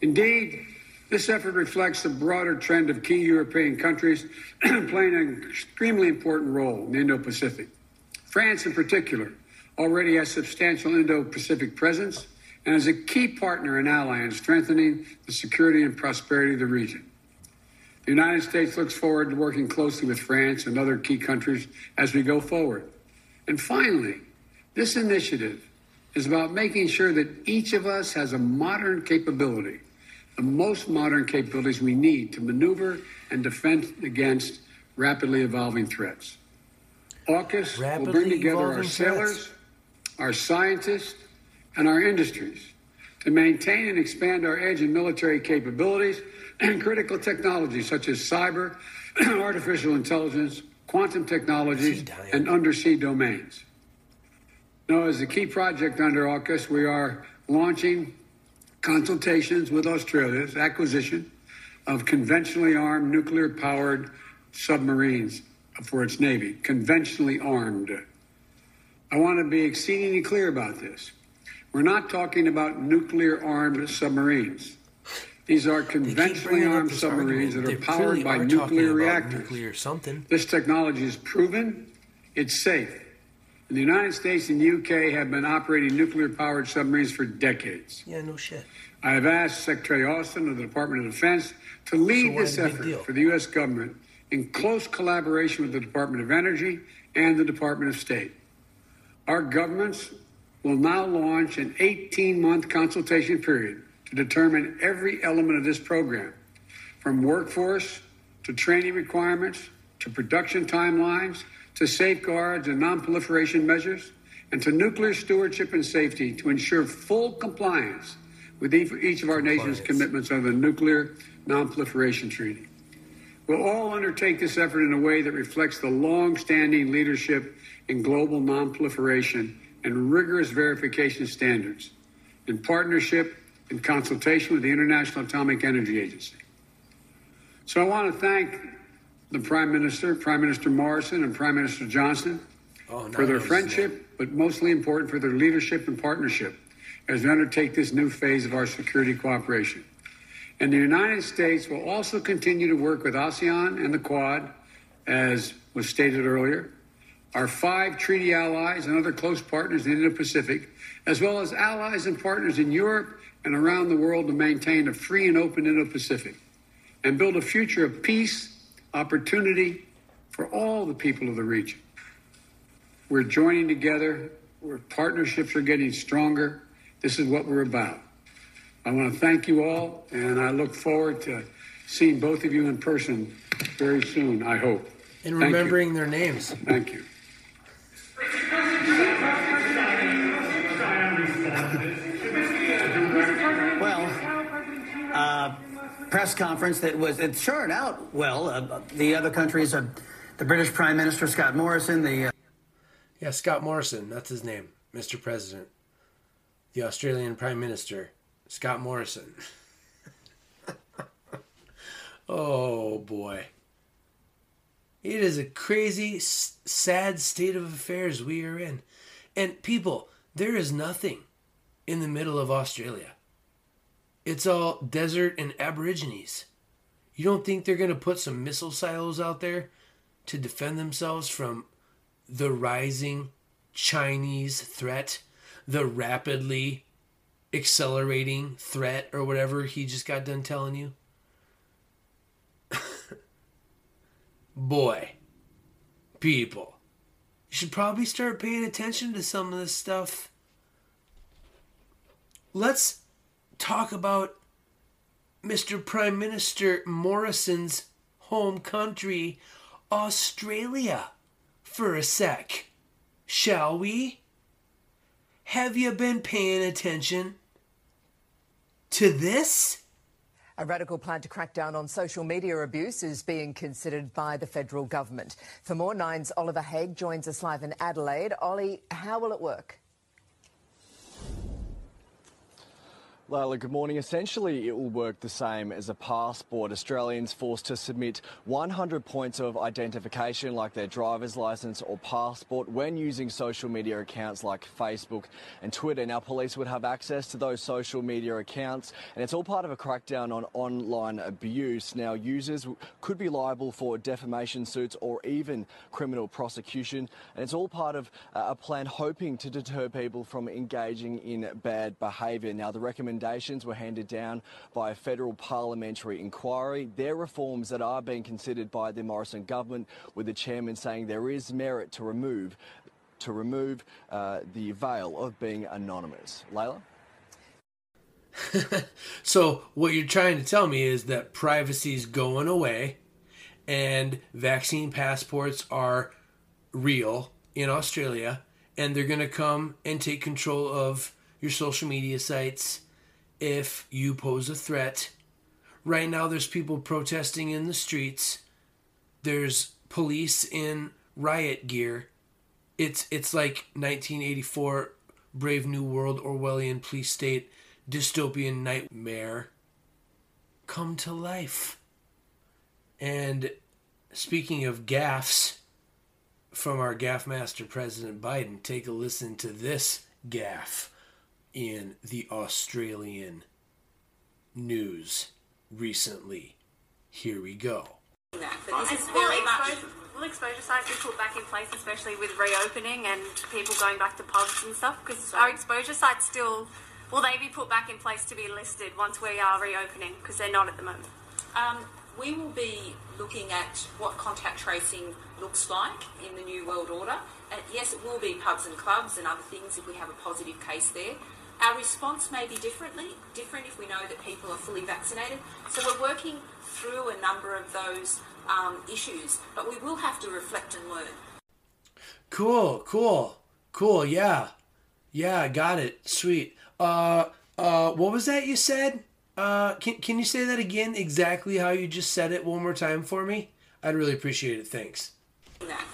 Indeed, this effort reflects the broader trend of key European countries *clears throat* playing an extremely important role in the Indo Pacific. France, in particular, already has substantial Indo Pacific presence and is a key partner and ally in strengthening the security and prosperity of the region. The United States looks forward to working closely with France and other key countries as we go forward. And finally, this initiative is about making sure that each of us has a modern capability, the most modern capabilities we need to maneuver and defend against rapidly evolving threats. AUKUS will bring together our evolving sailors, threats. Our scientists, and our industries to maintain and expand our edge in military capabilities and critical technologies such as cyber, *clears throat* artificial intelligence, quantum technologies, and undersea domains. Now, as a key project under AUKUS, we are launching consultations with Australia's acquisition of conventionally armed nuclear powered submarines for its Navy, conventionally armed. I want to be exceedingly clear about this. We're not talking about nuclear armed submarines. These are conventionally armed submarines argument. that are They powered by are nuclear reactors. Nuclear something. This technology is proven, it's safe. And the United States and UK have been operating nuclear powered submarines for decades. Yeah, no shit. I have asked Secretary Austin of the Department of Defense to lead So this effort for the U.S. government in close collaboration with the Department of Energy and the Department of State. Our governments will now launch an 18 month consultation period to determine every element of this program, from workforce to training requirements to production timelines to safeguards and non-proliferation measures and to nuclear stewardship and safety to ensure full compliance with each of our nation's Compliance. commitments under the Nuclear Non-Proliferation Treaty. We'll all undertake this effort in a way that reflects the long-standing leadership in global non-proliferation and rigorous verification standards in partnership and consultation with the International Atomic Energy Agency. So I want to thank the Prime Minister, Prime Minister Morrison, and Prime Minister Johnson Oh, for their friendship, but mostly important for their leadership and partnership as we undertake this new phase of our security cooperation. And the United States will also continue to work with ASEAN and the Quad, as was stated earlier, our five treaty allies and other close partners in the Indo-Pacific, as well as allies and partners in Europe and around the world to maintain a free and open Indo-Pacific and build a future of peace, opportunity for all the people of the region. We're joining together, where partnerships are getting stronger. This is what we're about. I want to thank you all, and I look forward to seeing both of you in person very soon, I hope. And remembering their names. Thank you well, uh, press conference that was it started out well. Uh, the other countries, uh, the British Prime Minister Scott Morrison, the uh, yeah Scott Morrison, that's his name, Mr. President, the Australian Prime Minister Scott Morrison. *laughs* oh boy. It is a crazy, sad state of affairs we are in. And people, there is nothing in the middle of Australia. It's all desert and aborigines. You don't think they're going to put some missile silos out there to defend themselves from the rising Chinese threat, the rapidly accelerating threat, or whatever he just got done telling you? Boy, people, you should probably start paying attention to some of this stuff. Let's talk about Mr. Prime Minister Morrison's home country, Australia, for a sec. Shall we? Have you been paying attention to this? A radical plan to crack down on social media abuse is being considered by the federal government. For more, Nine's Oliver Haig joins us live in Adelaide. Ollie, how will it work? Lila, good morning. Essentially, it will work the same as a passport. Australians forced to submit 100 points of identification, like their driver's license or passport, when using social media accounts like Facebook and Twitter. Now, police would have access to those social media accounts, and it's all part of a crackdown on online abuse. Now, users could be liable for defamation suits or even criminal prosecution, and it's all part of a plan hoping to deter people from engaging in bad behaviour. Now, the recommendation recommendations were handed down by a federal parliamentary inquiry. They're reforms that are being considered by the Morrison government, with the chairman saying there is merit to remove to remove uh, the veil of being anonymous. Layla? *laughs* so what you're trying to tell me is that privacy is going away and vaccine passports are real in Australia and they're going to come and take control of your social media sites if you pose a threat. Right now, there's people protesting in the streets. There's police in riot gear. It's it's like 1984 Brave New World Orwellian police state dystopian nightmare come to life. And speaking of gaffs from our gaff master President Biden, take a listen to this gaff in the Australian news recently. Here we go. This is very much. Will exposure sites be put back in place, especially with reopening and people going back to pubs and stuff? Because our exposure sites still, will they be put back in place to be listed once we are reopening? Because they're not at the moment. Um, we will be looking at what contact tracing looks like in the New World Order. And yes, it will be pubs and clubs and other things if we have a positive case there. Our response may be differently, different if we know that people are fully vaccinated. So we're working through a number of those um, issues, but we will have to reflect and learn. Cool, cool, cool. Yeah, yeah, got it. Sweet. Uh, uh, what was that you said? Uh, can can you say that again? Exactly how you just said it one more time for me? I'd really appreciate it. Thanks. That,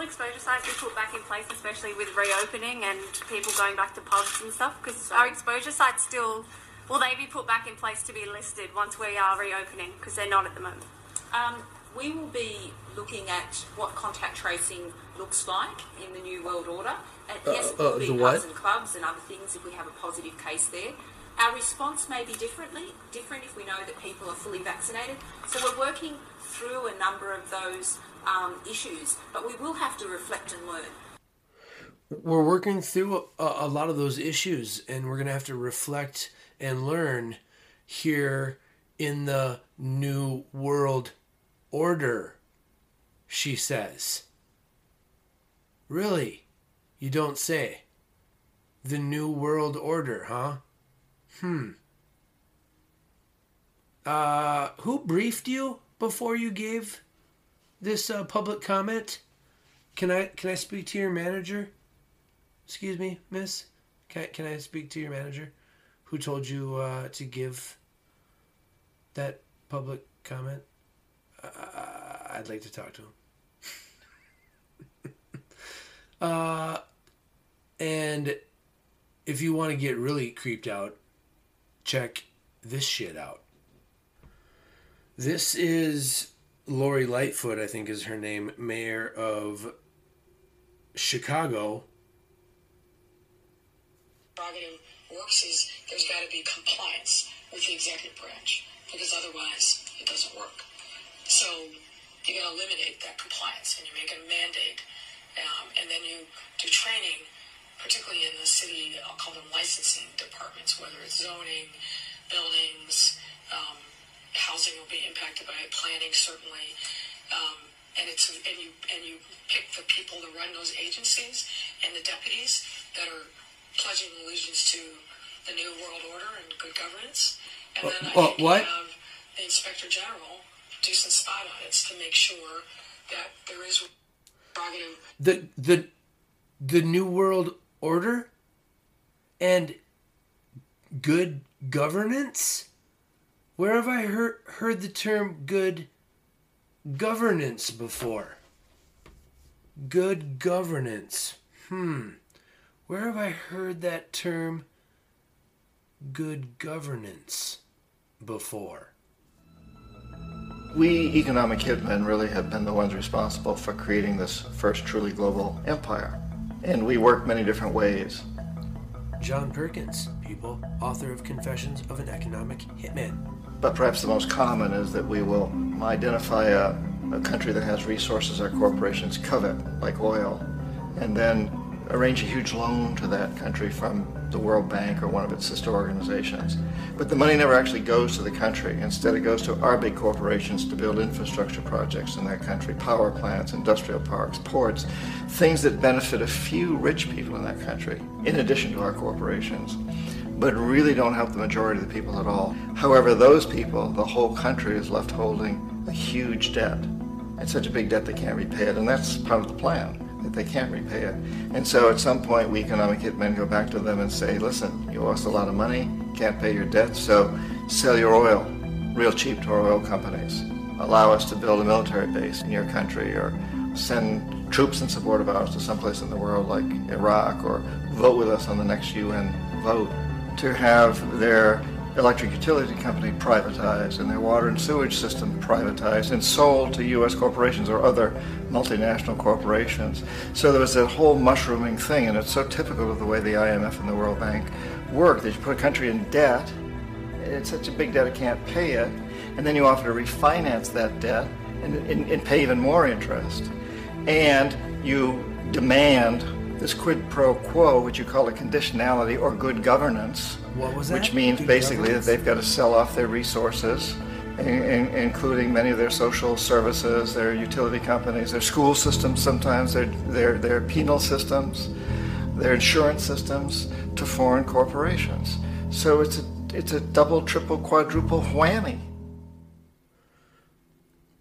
but this is very much will exposure sites be put back in place, especially with reopening and people going back to pubs and stuff? Because our exposure sites still, will they be put back in place to be listed once we are reopening? Because they're not at the moment. Um, we will be looking at what contact tracing looks like in the New World Order. And yes, it will uh, be pubs and clubs and other things if we have a positive case there. Our response may be differently, different if we know that people are fully vaccinated. So we're working through a number of those um, issues, but we will have to reflect and learn. We're working through a, a lot of those issues, and we're going to have to reflect and learn here in the New World Order, she says. Really? You don't say. The New World Order, huh? Hmm. Uh, who briefed you before you gave this uh, public comment? Can I can I speak to your manager? Excuse me, miss. Can I, can I speak to your manager? Who told you uh, to give that public comment, uh, I'd like to talk to him. *laughs* uh, and if you want to get really creeped out, check this shit out. This is Lori Lightfoot, I think is her name, mayor of Chicago. Prerogative works is there's got to be compliance with the executive branch because otherwise it doesn't work. So you got to eliminate that compliance and you make a mandate, um, and then you do training, particularly in the city. I'll call them licensing departments, whether it's zoning, buildings. Um, housing will be impacted by it, planning certainly. Um, and it's and you and you pick the people to run those agencies and the deputies that are pledging allegiance to the new world order and good governance. And What- then I what- think you what? have the inspector general do some spot audits to make sure that there is prerogative the the the new world order and good governance where have i heard heard the term good governance before? Good governance. Hmm. Where have i heard that term good governance before? We economic hitmen really have been the ones responsible for creating this first truly global empire. And we work many different ways. john perkins people author of confessions of an economic hitman But perhaps the most common is that we will identify a, a country that has resources our corporations covet, like oil, and then arrange a huge loan to that country from the World Bank or one of its sister organizations. But the money never actually goes to the country. Instead, it goes to our big corporations to build infrastructure projects in that country, power plants, industrial parks, ports, things that benefit a few rich people in that country, in addition to our corporations but really don't help the majority of the people at all. However, those people, the whole country is left holding a huge debt. It's such a big debt they can't repay it, and that's part of the plan, that they can't repay it. And so at some point, we economic hitmen go back to them and say, listen, you lost a lot of money, can't pay your debt, so sell your oil real cheap to our oil companies. Allow us to build a military base in your country, or send troops in support of ours to someplace in the world like Iraq, or vote with us on the next UN vote to have their electric utility company privatized and their water and sewage system privatized and sold to U.S. corporations or other multinational corporations. So there was that whole mushrooming thing, and it's so typical of the way the IMF and the World Bank work that you put a country in debt, it's such a big debt it can't pay it, and then you offer to refinance that debt and, and, and pay even more interest. And you demand this quid pro quo, which you call a conditionality or good governance, What was which means Good basically governance? that they've got to sell off their resources, in, in, including many of their social services, their utility companies, their school systems, sometimes their, their, their penal systems, their insurance systems to foreign corporations. So it's a, it's a double, triple, quadruple whammy.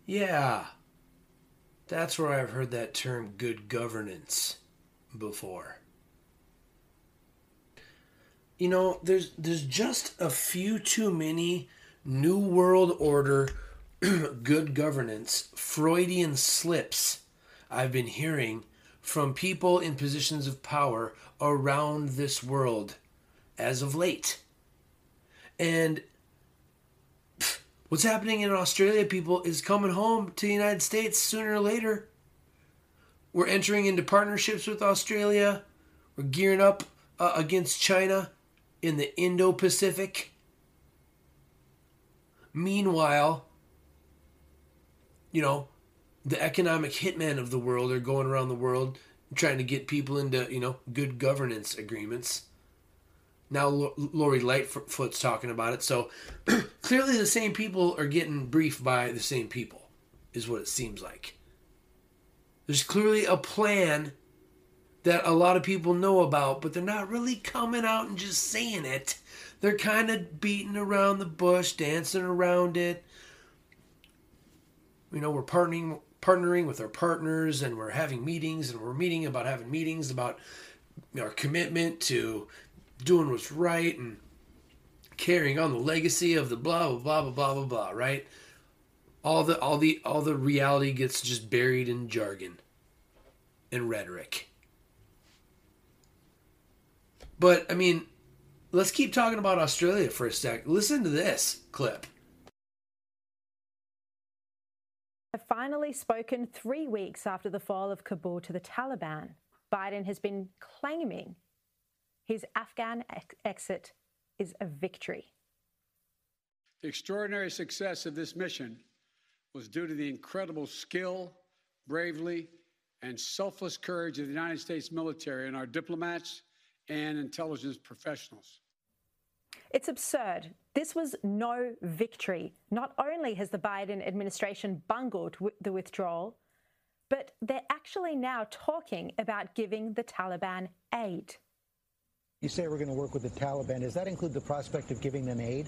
Yeah. That's where I've heard that term good governance before. You know, there's there's just a few too many new world order *clears throat* good governance Freudian slips I've been hearing from people in positions of power around this world as of late. And what's happening in Australia, people, is coming home to the United States sooner or later. We're entering into partnerships with Australia. We're gearing up uh, against China in the Indo Pacific. Meanwhile, you know, the economic hitmen of the world are going around the world trying to get people into, you know, good governance agreements. Now Lori Lightfoot's talking about it. So *clears throat* clearly the same people are getting briefed by the same people, is what it seems like. There's clearly a plan that a lot of people know about, but they're not really coming out and just saying it. They're kind of beating around the bush, dancing around it. You know, we're partnering partnering with our partners and we're having meetings and we're meeting about having meetings about our commitment to doing what's right and carrying on the legacy of the blah blah blah blah blah blah blah, right? All the all the all the reality gets just buried in jargon and rhetoric. But I mean, let's keep talking about Australia for a sec. Listen to this clip. Have finally spoken three weeks after the fall of Kabul to the Taliban. Biden has been claiming his Afghan ex- exit is a victory. The extraordinary success of this mission was due to the incredible skill, bravery, and selfless courage of the United States military and our diplomats and intelligence professionals. It's absurd. This was no victory. Not only has the Biden administration bungled the withdrawal, but they're actually now talking about giving the Taliban aid. You say we're going to work with the Taliban. Does that include the prospect of giving them aid?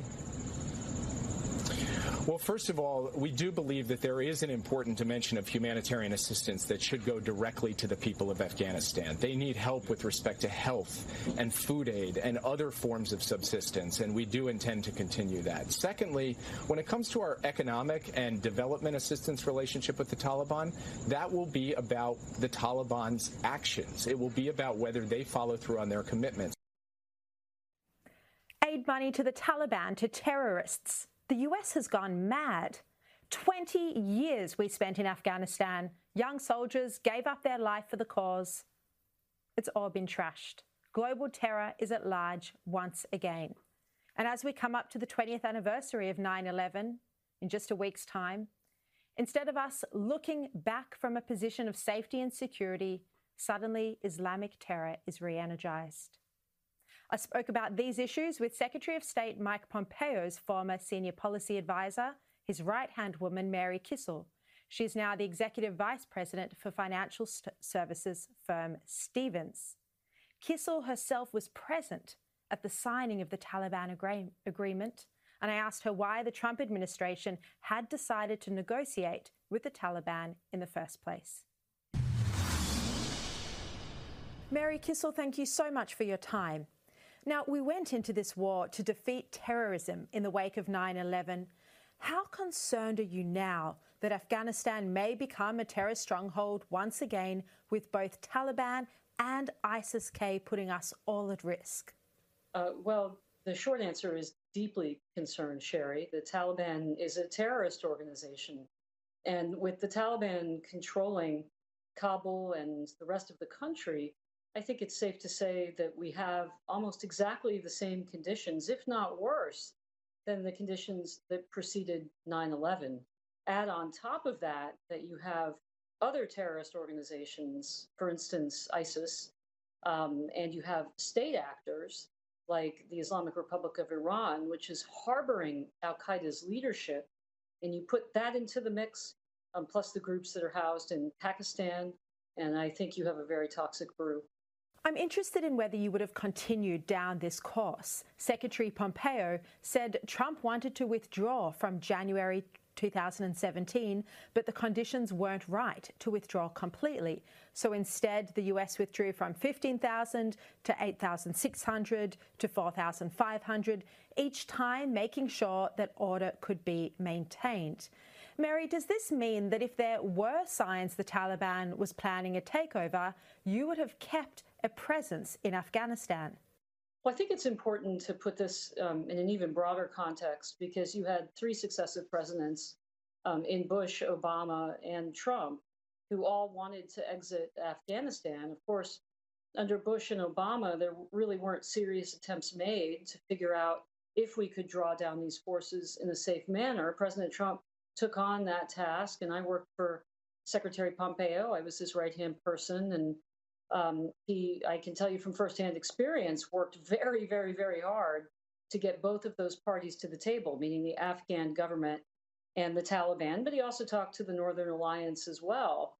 Well, first of all, we do believe that there is an important dimension of humanitarian assistance that should go directly to the people of Afghanistan. They need help with respect to health and food aid and other forms of subsistence, and we do intend to continue that. Secondly, when it comes to our economic and development assistance relationship with the Taliban, that will be about the Taliban's actions. It will be about whether they follow through on their commitments. Aid money to the Taliban, to terrorists the US has gone mad. 20 years we spent in Afghanistan. Young soldiers gave up their life for the cause. It's all been trashed. Global terror is at large once again. And as we come up to the 20th anniversary of 9 11 in just a week's time, instead of us looking back from a position of safety and security, suddenly Islamic terror is re energized. I spoke about these issues with Secretary of State Mike Pompeo's former senior policy advisor, his right hand woman, Mary Kissel. She is now the executive vice president for financial st- services firm Stephens. Kissel herself was present at the signing of the Taliban agree- agreement, and I asked her why the Trump administration had decided to negotiate with the Taliban in the first place. Mary Kissel, thank you so much for your time. Now, we went into this war to defeat terrorism in the wake of 9 11. How concerned are you now that Afghanistan may become a terror stronghold once again, with both Taliban and ISIS K putting us all at risk? Uh, well, the short answer is deeply concerned, Sharri. The Taliban is a terrorist organization. And with the Taliban controlling Kabul and the rest of the country, I think it's safe to say that we have almost exactly the same conditions, if not worse, than the conditions that preceded 9 11. Add on top of that, that you have other terrorist organizations, for instance, ISIS, um, and you have state actors like the Islamic Republic of Iran, which is harboring Al Qaeda's leadership, and you put that into the mix, um, plus the groups that are housed in Pakistan, and I think you have a very toxic brew. I'm interested in whether you would have continued down this course. Secretary Pompeo said Trump wanted to withdraw from January 2017, but the conditions weren't right to withdraw completely. So instead, the US withdrew from 15,000 to 8,600 to 4,500, each time making sure that order could be maintained. Mary, does this mean that if there were signs the Taliban was planning a takeover, you would have kept a presence in Afghanistan? Well, I think it's important to put this um, in an even broader context because you had three successive presidents um, in Bush, Obama, and Trump who all wanted to exit Afghanistan. Of course, under Bush and Obama, there really weren't serious attempts made to figure out if we could draw down these forces in a safe manner. President Trump took on that task, and I worked for Secretary Pompeo. I was his right hand person, and um, he, I can tell you from firsthand experience, worked very, very, very hard to get both of those parties to the table, meaning the Afghan government and the Taliban. But he also talked to the Northern Alliance as well.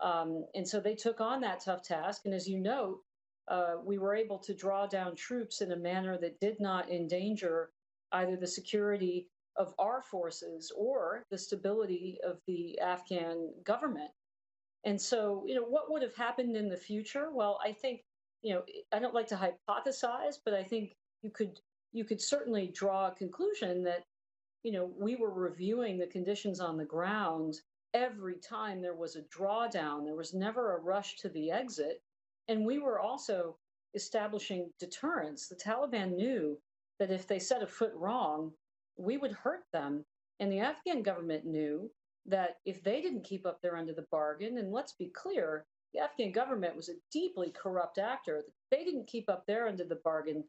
Um, and so they took on that tough task. And as you note, uh, we were able to draw down troops in a manner that did not endanger either the security of our forces or the stability of the Afghan government. And so, you know, what would have happened in the future? Well, I think, you know, I don't like to hypothesize, but I think you could you could certainly draw a conclusion that, you know, we were reviewing the conditions on the ground every time there was a drawdown. There was never a rush to the exit. And we were also establishing deterrence. The Taliban knew that if they set a foot wrong, we would hurt them. And the Afghan government knew that if they didn't keep up their end of the bargain, and let's be clear, the Afghan government was a deeply corrupt actor. They didn't keep up their end of the bargain,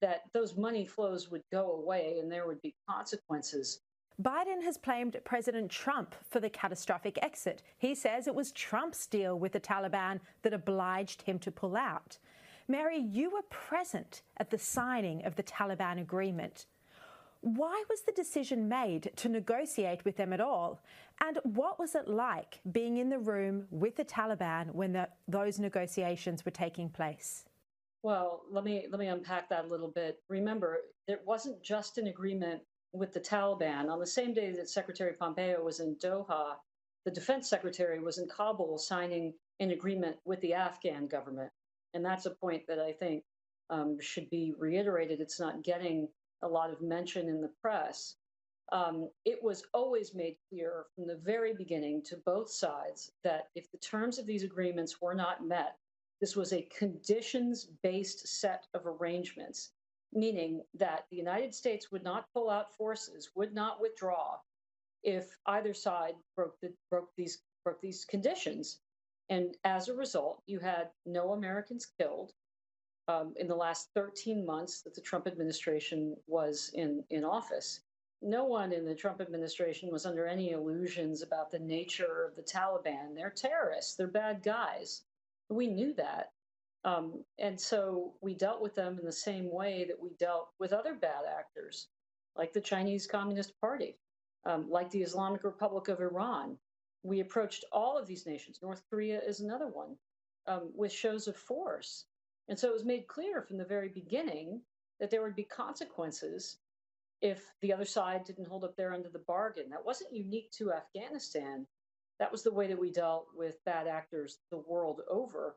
that those money flows would go away and there would be consequences. Biden has blamed President Trump for the catastrophic exit. He says it was Trump's deal with the Taliban that obliged him to pull out. Mary, you were present at the signing of the Taliban agreement. Why was the decision made to negotiate with them at all? And what was it like being in the room with the Taliban when the, those negotiations were taking place? Well, let me let me unpack that a little bit. Remember, it wasn't just an agreement with the Taliban. On the same day that Secretary Pompeo was in Doha, the defense secretary was in Kabul signing an agreement with the Afghan government. And that's a point that I think um, should be reiterated. It's not getting a lot of mention in the press. Um, it was always made clear from the very beginning to both sides that if the terms of these agreements were not met, this was a conditions based set of arrangements, meaning that the United States would not pull out forces, would not withdraw if either side broke, the, broke, these, broke these conditions. And as a result, you had no Americans killed, um, in the last 13 months that the Trump administration was in, in office. No one in the Trump administration was under any illusions about the nature of the Taliban. They're terrorists, they're bad guys. We knew that. Um, and so we dealt with them in the same way that we dealt with other bad actors, like the Chinese Communist Party, um, like the Islamic Republic of Iran. We approached all of these nations. North Korea is another one, um, with shows of force. And so it was made clear from the very beginning that there would be consequences if the other side didn't hold up their end of the bargain. That wasn't unique to Afghanistan. That was the way that we dealt with bad actors the world over.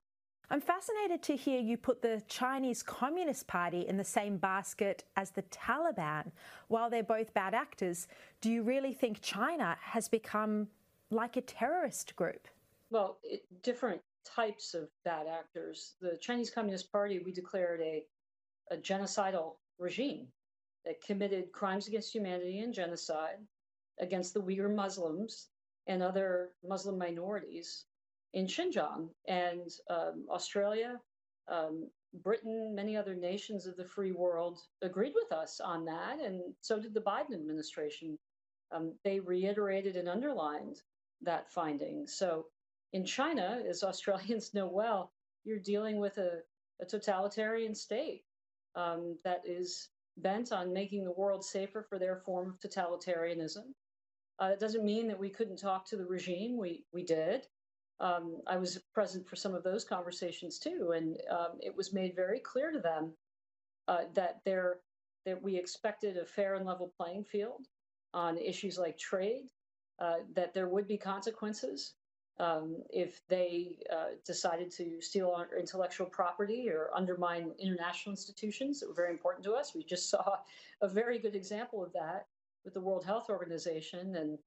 I'm fascinated to hear you put the Chinese Communist Party in the same basket as the Taliban. While they're both bad actors, do you really think China has become like a terrorist group? Well, it, different types of bad actors. The Chinese Communist Party, we declared a, a genocidal regime that committed crimes against humanity and genocide against the Uyghur Muslims and other Muslim minorities in Xinjiang. And um, Australia, um, Britain, many other nations of the free world agreed with us on that, and so did the Biden administration. Um, they reiterated and underlined that finding. So in China, as Australians know well, you're dealing with a, a totalitarian state um, that is bent on making the world safer for their form of totalitarianism. Uh, it doesn't mean that we couldn't talk to the regime. We we did. Um, I was present for some of those conversations too, and um, it was made very clear to them uh, that there that we expected a fair and level playing field on issues like trade, uh, that there would be consequences um, if they uh, decided to steal our intellectual property or undermine international institutions that were very important to us. We just *laughs* saw a very good example of that with the World Health Organization and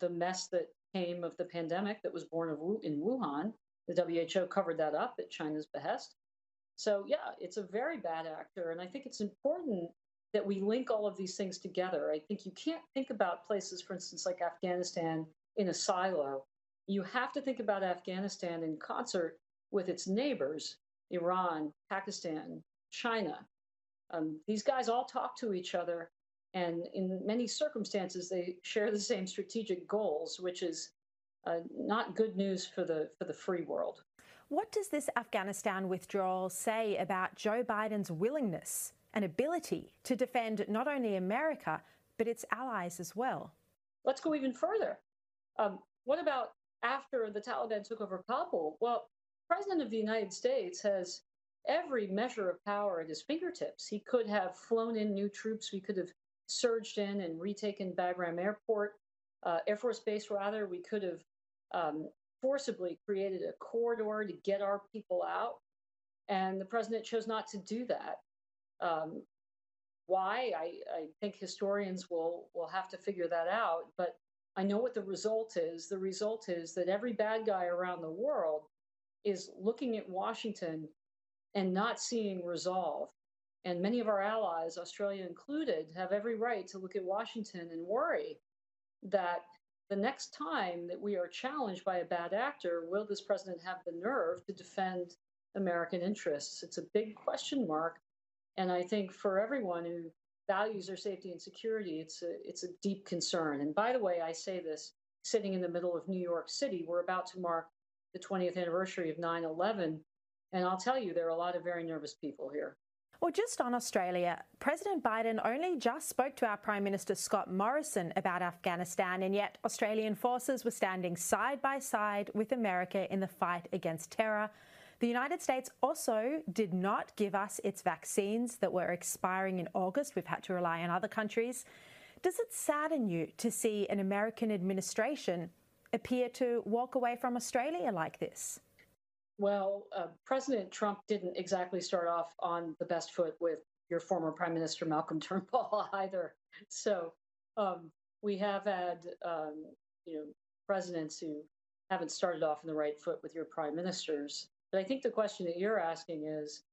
the mess that came of the pandemic that was born of Wu- in Wuhan. The WHO covered that up at China's behest. So, yeah, it's a very bad actor. And I think it's important that we link all of these things together. I think you can't think about places, for instance, like Afghanistan in a silo you have to think about Afghanistan in concert with its neighbors, Iran, Pakistan, China. Um, these guys all talk to each other, and in many circumstances, they share the same strategic goals, which is uh, not good news for the for the free world. What does this Afghanistan withdrawal say about Joe Biden's willingness and ability to defend not only America but its allies as well? Let's go even further. Um, what about after the Taliban took over Kabul. Well, President of the United States has every measure of power at his fingertips. He could have flown in new troops. We could have surged in and retaken Bagram Airport, uh, Air Force Base, rather. We could have um, forcibly created a corridor to get our people out. And the president chose not to do that. Um, why? I, I think historians will will have to figure that out. But I know what the result is. The result is that every bad guy around the world is looking at Washington and not seeing resolve. And many of our allies, Australia included, have every right to look at Washington and worry that the next time that we are challenged by a bad actor, will this president have the nerve to defend American interests? It's a big question mark. And I think for everyone who values their safety and security, it's a, it's a deep concern. And by the way, I say this sitting in the middle of New York City. We're about to mark the 20th anniversary of 9 11. And I'll tell you, there are a lot of very nervous people here. Well, just on Australia, President Biden only just spoke to our Prime Minister Scott Morrison about Afghanistan, and yet Australian forces were standing side by side with America in the fight against terror. The United States also did not give us its vaccines that were expiring in August. We've had to rely on other countries. Does it sadden you to see an American administration appear to walk away from Australia like this? Well, uh, President Trump didn't exactly start off on the best foot with your former Prime Minister Malcolm *laughs* Turnbull either. So um, we have had, um, you know, presidents who haven't started off on the right foot with your prime ministers. But I think the question that you're asking is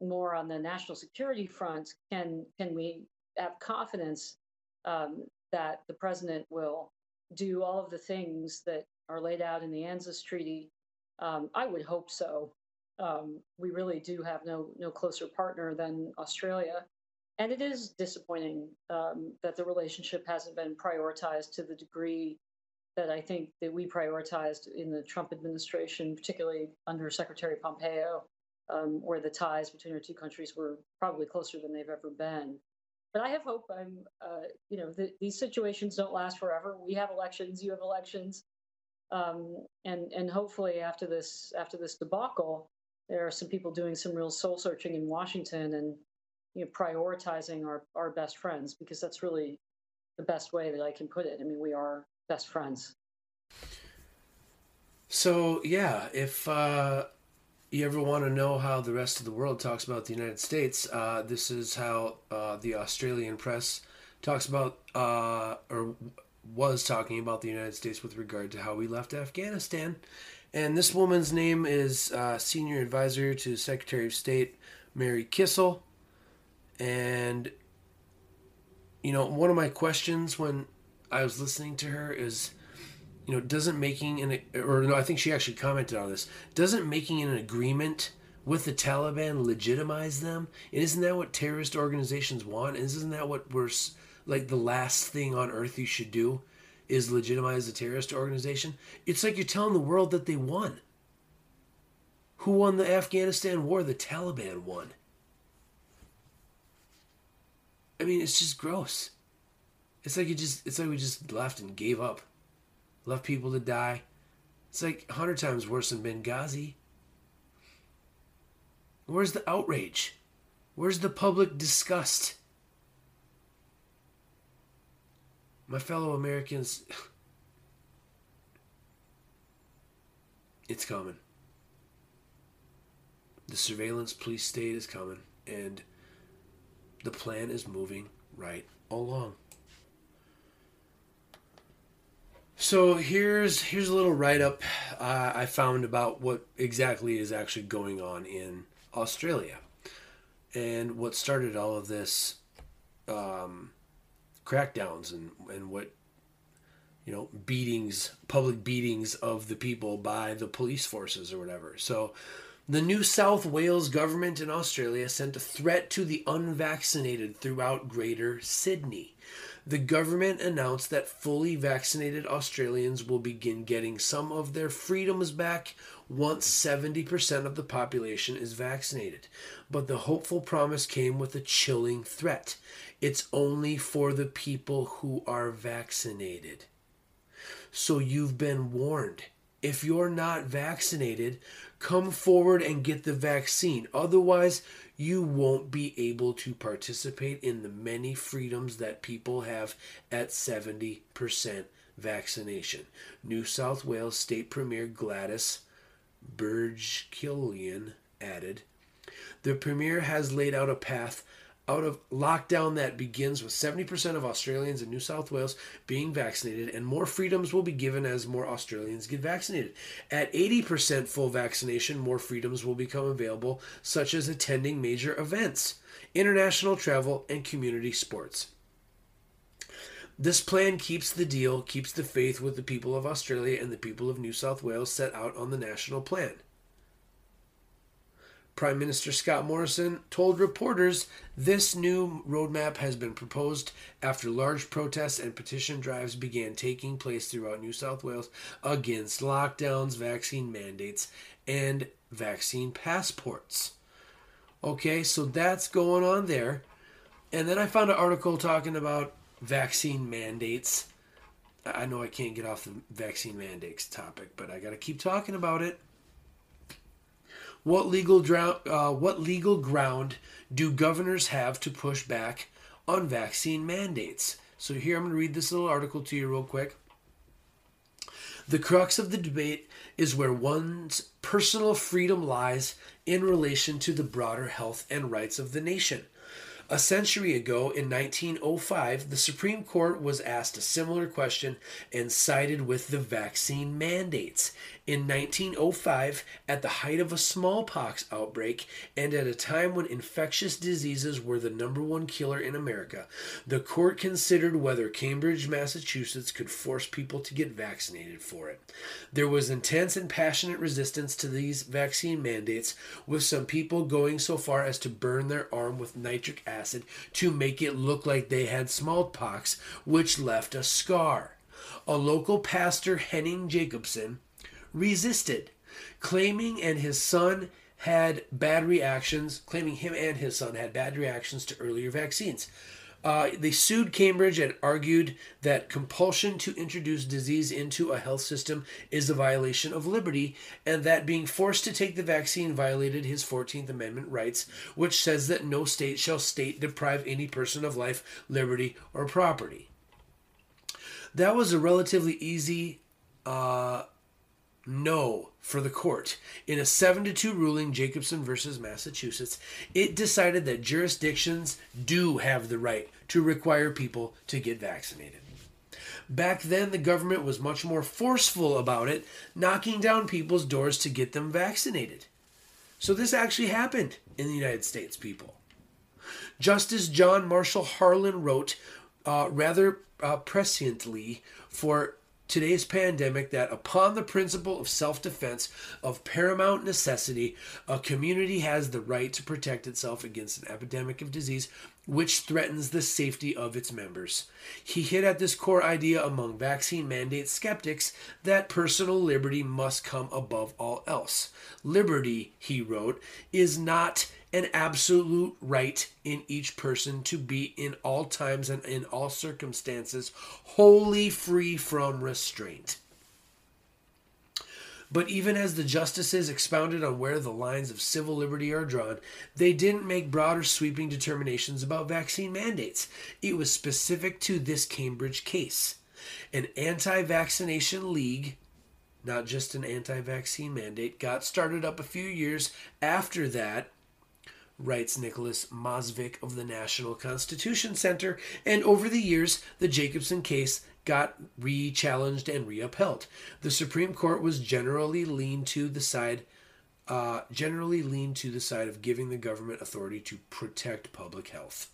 more on the national security front. Can can we have confidence um, that the president will do all of the things that are laid out in the ANZUS Treaty um, I would hope so. Um, we really do have no no closer partner than Australia, and it is disappointing um, that the relationship hasn't been prioritized to the degree that I think that we prioritized in the Trump administration, particularly under Secretary Pompeo, um, where the ties between our two countries were probably closer than they've ever been. But I have hope. I'm, uh, you know, the, these situations don't last forever. We have elections. You have elections um, and and hopefully after this after this debacle, there are some people doing some real soul searching in Washington and you know prioritizing our our best friends because that's really the best way that I can put it. I mean, we are best friends. So yeah, if uh, you ever want to know how the rest of the world talks about the United States, uh, this is how uh, the Australian press talks about uh, or was talking about the United States with regard to how we left Afghanistan. And this woman's name is uh, Senior Advisor to Secretary of State Mary Kissel. And, you know, one of my questions when I was listening to her is, you know, doesn't making an, or no, I think she actually commented on this, doesn't making an agreement with the Taliban legitimize them? And isn't that what terrorist organizations want? And isn't that what we're like the last thing on earth you should do is legitimize a terrorist organization. It's like you're telling the world that they won. Who won the Afghanistan war? The Taliban won. I mean, it's just gross. It's like you just it's like we just left and gave up. Left people to die. It's like a hundred times worse than Benghazi. Where's the outrage? Where's the public disgust? my fellow Americans, it's coming. The surveillance police state is coming, and the plan is moving right along. So here's here's a little write up uh, I found about what exactly is actually going on in Australia, and what started all of this. Um, crackdowns and and what you know beatings public beatings of the people by the police forces or whatever so the New South Wales government in Australia sent a threat to the unvaccinated throughout Greater Sydney. The government announced that fully vaccinated Australians will begin getting some of their freedoms back once 70% of the population is vaccinated. But the hopeful promise came with a chilling threat. It's only for the people who are vaccinated. So you've been warned. If you're not vaccinated, come forward and get the vaccine. Otherwise, you won't be able to participate in the many freedoms that people have at 70% vaccination. New South Wales State Premier Gladys Berejiklian added, The Premier has laid out a path out of lockdown that begins with 70% of Australians in New South Wales being vaccinated, and more freedoms will be given as more Australians get vaccinated. At 80% full vaccination, more freedoms will become available, such as attending major events, international travel, and community sports. This plan keeps the deal, keeps the faith with the people of Australia and the people of New South Wales set out on the national plan. Prime Minister Scott Morrison told reporters this new roadmap has been proposed after large protests and petition drives began taking place throughout New South Wales against lockdowns, vaccine mandates, and vaccine passports. Okay, so that's going on there. And then I found an article talking about vaccine mandates. I know I can't get off the vaccine mandates topic, but I got to keep talking about it. What legal? Uh, what legal ground do governors have to push back on vaccine mandates? So here I'm going to read this little article to you real quick. The crux of the debate is where one's personal freedom lies in relation to the broader health and rights of the nation. A century ago, in 1905, the Supreme Court was asked a similar question and sided with the vaccine mandates. In 1905, at the height of a smallpox outbreak and at a time when infectious diseases were the number one killer in America, the court considered whether Cambridge, Massachusetts could force people to get vaccinated for it. There was intense and passionate resistance to these vaccine mandates, with some people going so far as to burn their arm with nitric acid to make it look like they had smallpox, which left a scar. A local pastor, Henning Jacobson, resisted, claiming and his son had bad reactions, claiming him and his son had bad reactions to earlier vaccines. Uh, they sued Cambridge and argued that compulsion to introduce disease into a health system is a violation of liberty, and that being forced to take the vaccine violated his 14th Amendment rights, which says that no state shall state deprive any person of life, liberty, or property. That was a relatively easy uh, no for the court. In a 7 to 2 ruling, Jacobson versus Massachusetts, it decided that jurisdictions do have the right to require people to get vaccinated. Back then, the government was much more forceful about it, knocking down people's doors to get them vaccinated. So, this actually happened in the United States, people. Justice John Marshall Harlan wrote uh, rather uh, presciently for today's pandemic that upon the principle of self-defense of paramount necessity a community has the right to protect itself against an epidemic of disease which threatens the safety of its members. He hit at this core idea among vaccine mandate skeptics that personal liberty must come above all else. Liberty he wrote is not an absolute right in each person to be in all times and in all circumstances wholly free from restraint. But even as the justices expounded on where the lines of civil liberty are drawn, they didn't make broader sweeping determinations about vaccine mandates. It was specific to this Cambridge case. An anti vaccination league, not just an anti vaccine mandate, got started up a few years after that writes Nicholas Mosvick of the National Constitution Center, and over the years, the Jacobson case got re-challenged and re-upheld. The Supreme Court was generally leaned to the side uh, generally leaned to the side of giving the government authority to protect public health.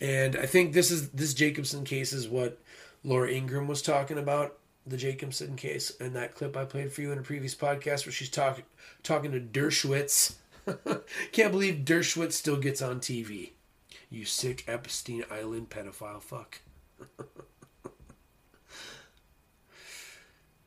And I think this is this Jacobson case is what Laura Ingraham was talking about, the Jacobson case, and that clip I played for you in a previous podcast where she's talking talking to Dershowitz *laughs* Can't believe Dershowitz still gets on TV. You sick Epstein Island pedophile fuck.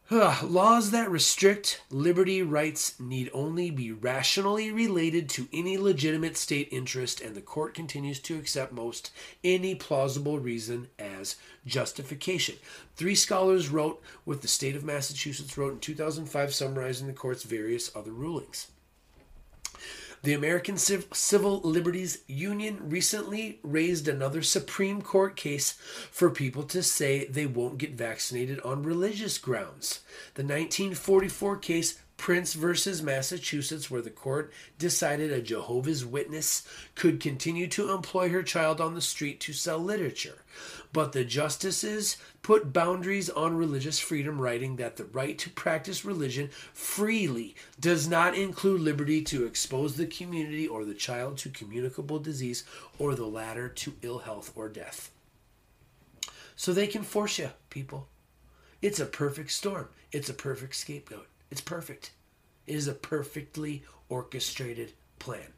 *laughs* Laws that restrict liberty rights need only be rationally related to any legitimate state interest, and the court continues to accept most any plausible reason as justification. Three scholars wrote, with the state of Massachusetts wrote in 2005, summarizing the court's various other rulings. The American Civil Liberties Union recently raised another Supreme Court case for people to say they won't get vaccinated on religious grounds. The 1944 case Prince versus Massachusetts, where the court decided a Jehovah's Witness could continue to employ her child on the street to sell literature. But the justices put boundaries on religious freedom, writing that the right to practice religion freely does not include liberty to expose the community or the child to communicable disease or the latter to ill health or death. So they can force you, people. It's a perfect storm. It's a perfect scapegoat. It's perfect. It is a perfectly orchestrated plan.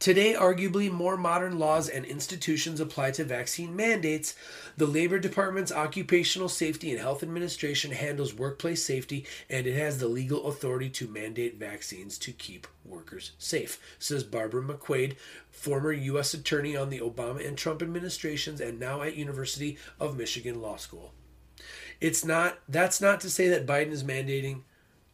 Today, arguably more modern laws and institutions apply to vaccine mandates. The Labor Department's Occupational Safety and Health Administration handles workplace safety and it has the legal authority to mandate vaccines to keep workers safe, says Barbara McQuade, former U.S. Attorney on the Obama and Trump administrations and now at University of Michigan Law School. It's not, that's not to say that Biden is mandating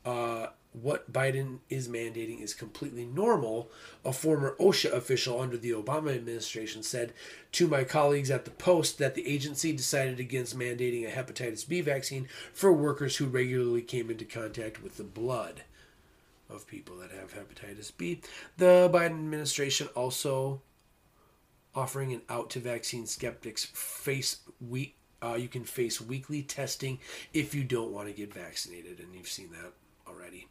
uh, what Biden is mandating is completely normal, a former OSHA official under the Obama administration said to my colleagues at the Post that the agency decided against mandating a hepatitis B vaccine for workers who regularly came into contact with the blood of people that have hepatitis B. The Biden administration also offering an out to vaccine skeptics face week uh, you can face weekly testing if you don't want to get vaccinated and you've seen that already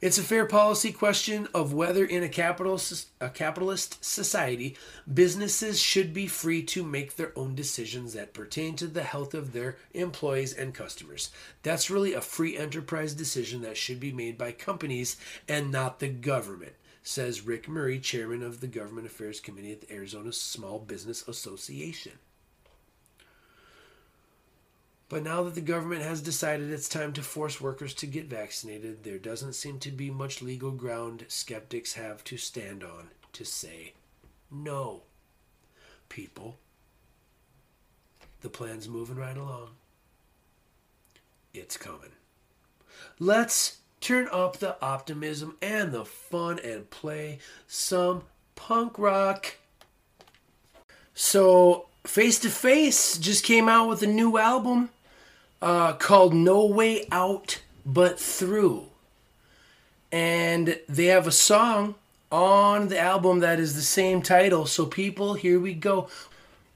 it's a fair policy question of whether, in a capitalist, a capitalist society, businesses should be free to make their own decisions that pertain to the health of their employees and customers. That's really a free enterprise decision that should be made by companies and not the government, says Rick Murray, chairman of the Government Affairs Committee at the Arizona Small Business Association. But now that the government has decided it's time to force workers to get vaccinated, there doesn't seem to be much legal ground skeptics have to stand on to say no. People, the plan's moving right along. It's coming. Let's turn up the optimism and the fun and play some punk rock. So, Face to Face just came out with a new album uh, called No Way Out But Through. And they have a song on the album that is the same title. So, people, here we go.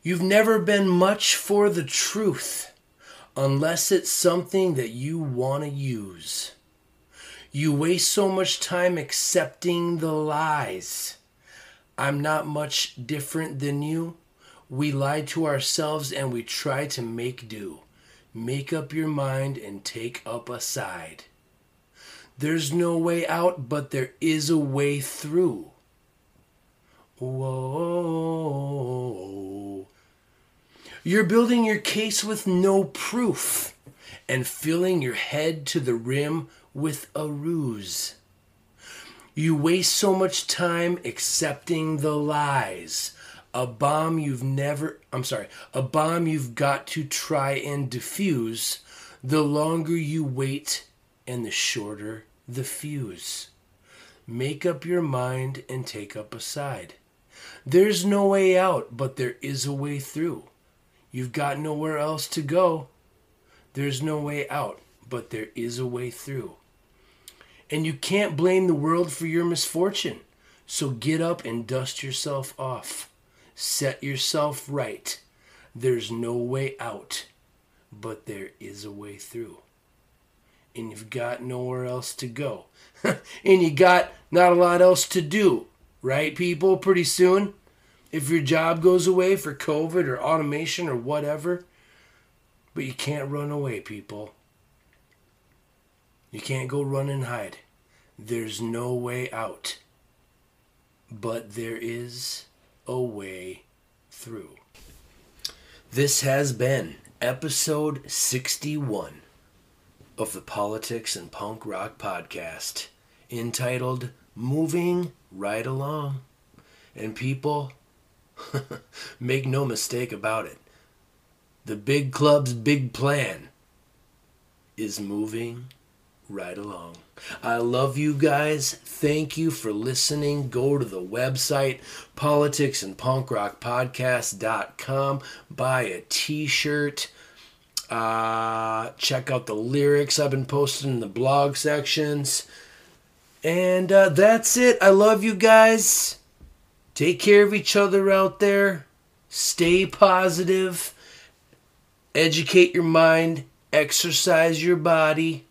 You've never been much for the truth unless it's something that you want to use. You waste so much time accepting the lies. I'm not much different than you. We lie to ourselves and we try to make do. Make up your mind and take up a side. There's no way out, but there is a way through. Whoa. You're building your case with no proof and filling your head to the rim with a ruse. You waste so much time accepting the lies a bomb you've never I'm sorry, a bomb you've got to try and defuse, the longer you wait and the shorter the fuse. Make up your mind and take up a side. There's no way out, but there is a way through. You've got nowhere else to go. There's no way out, but there is a way through. And you can't blame the world for your misfortune. So get up and dust yourself off. Set yourself right. There's no way out, but there is a way through. And you've got nowhere else to go. *laughs* and you got not a lot else to do, right, people? Pretty soon, if your job goes away for COVID or automation or whatever, but you can't run away, people. You can't go run and hide. There's no way out. But there is a way through. This has been episode 61 of the Politics and Punk Rock Podcast entitled Moving Right Along. And people, *laughs* make no mistake about it, the big club's big plan is moving right along. I love you guys. Thank you for listening. Go to the website, politicsandpunkrockpodcast.com. Buy a t shirt. Uh, check out the lyrics I've been posting in the blog sections. And uh, that's it. I love you guys. Take care of each other out there. Stay positive. Educate your mind. Exercise your body.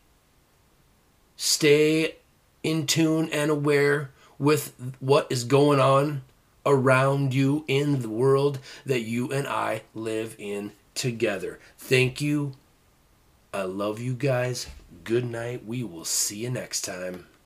Stay in tune and aware with what is going on around you in the world that you and I live in together. Thank you. I love you guys. Good night. We will see you next time.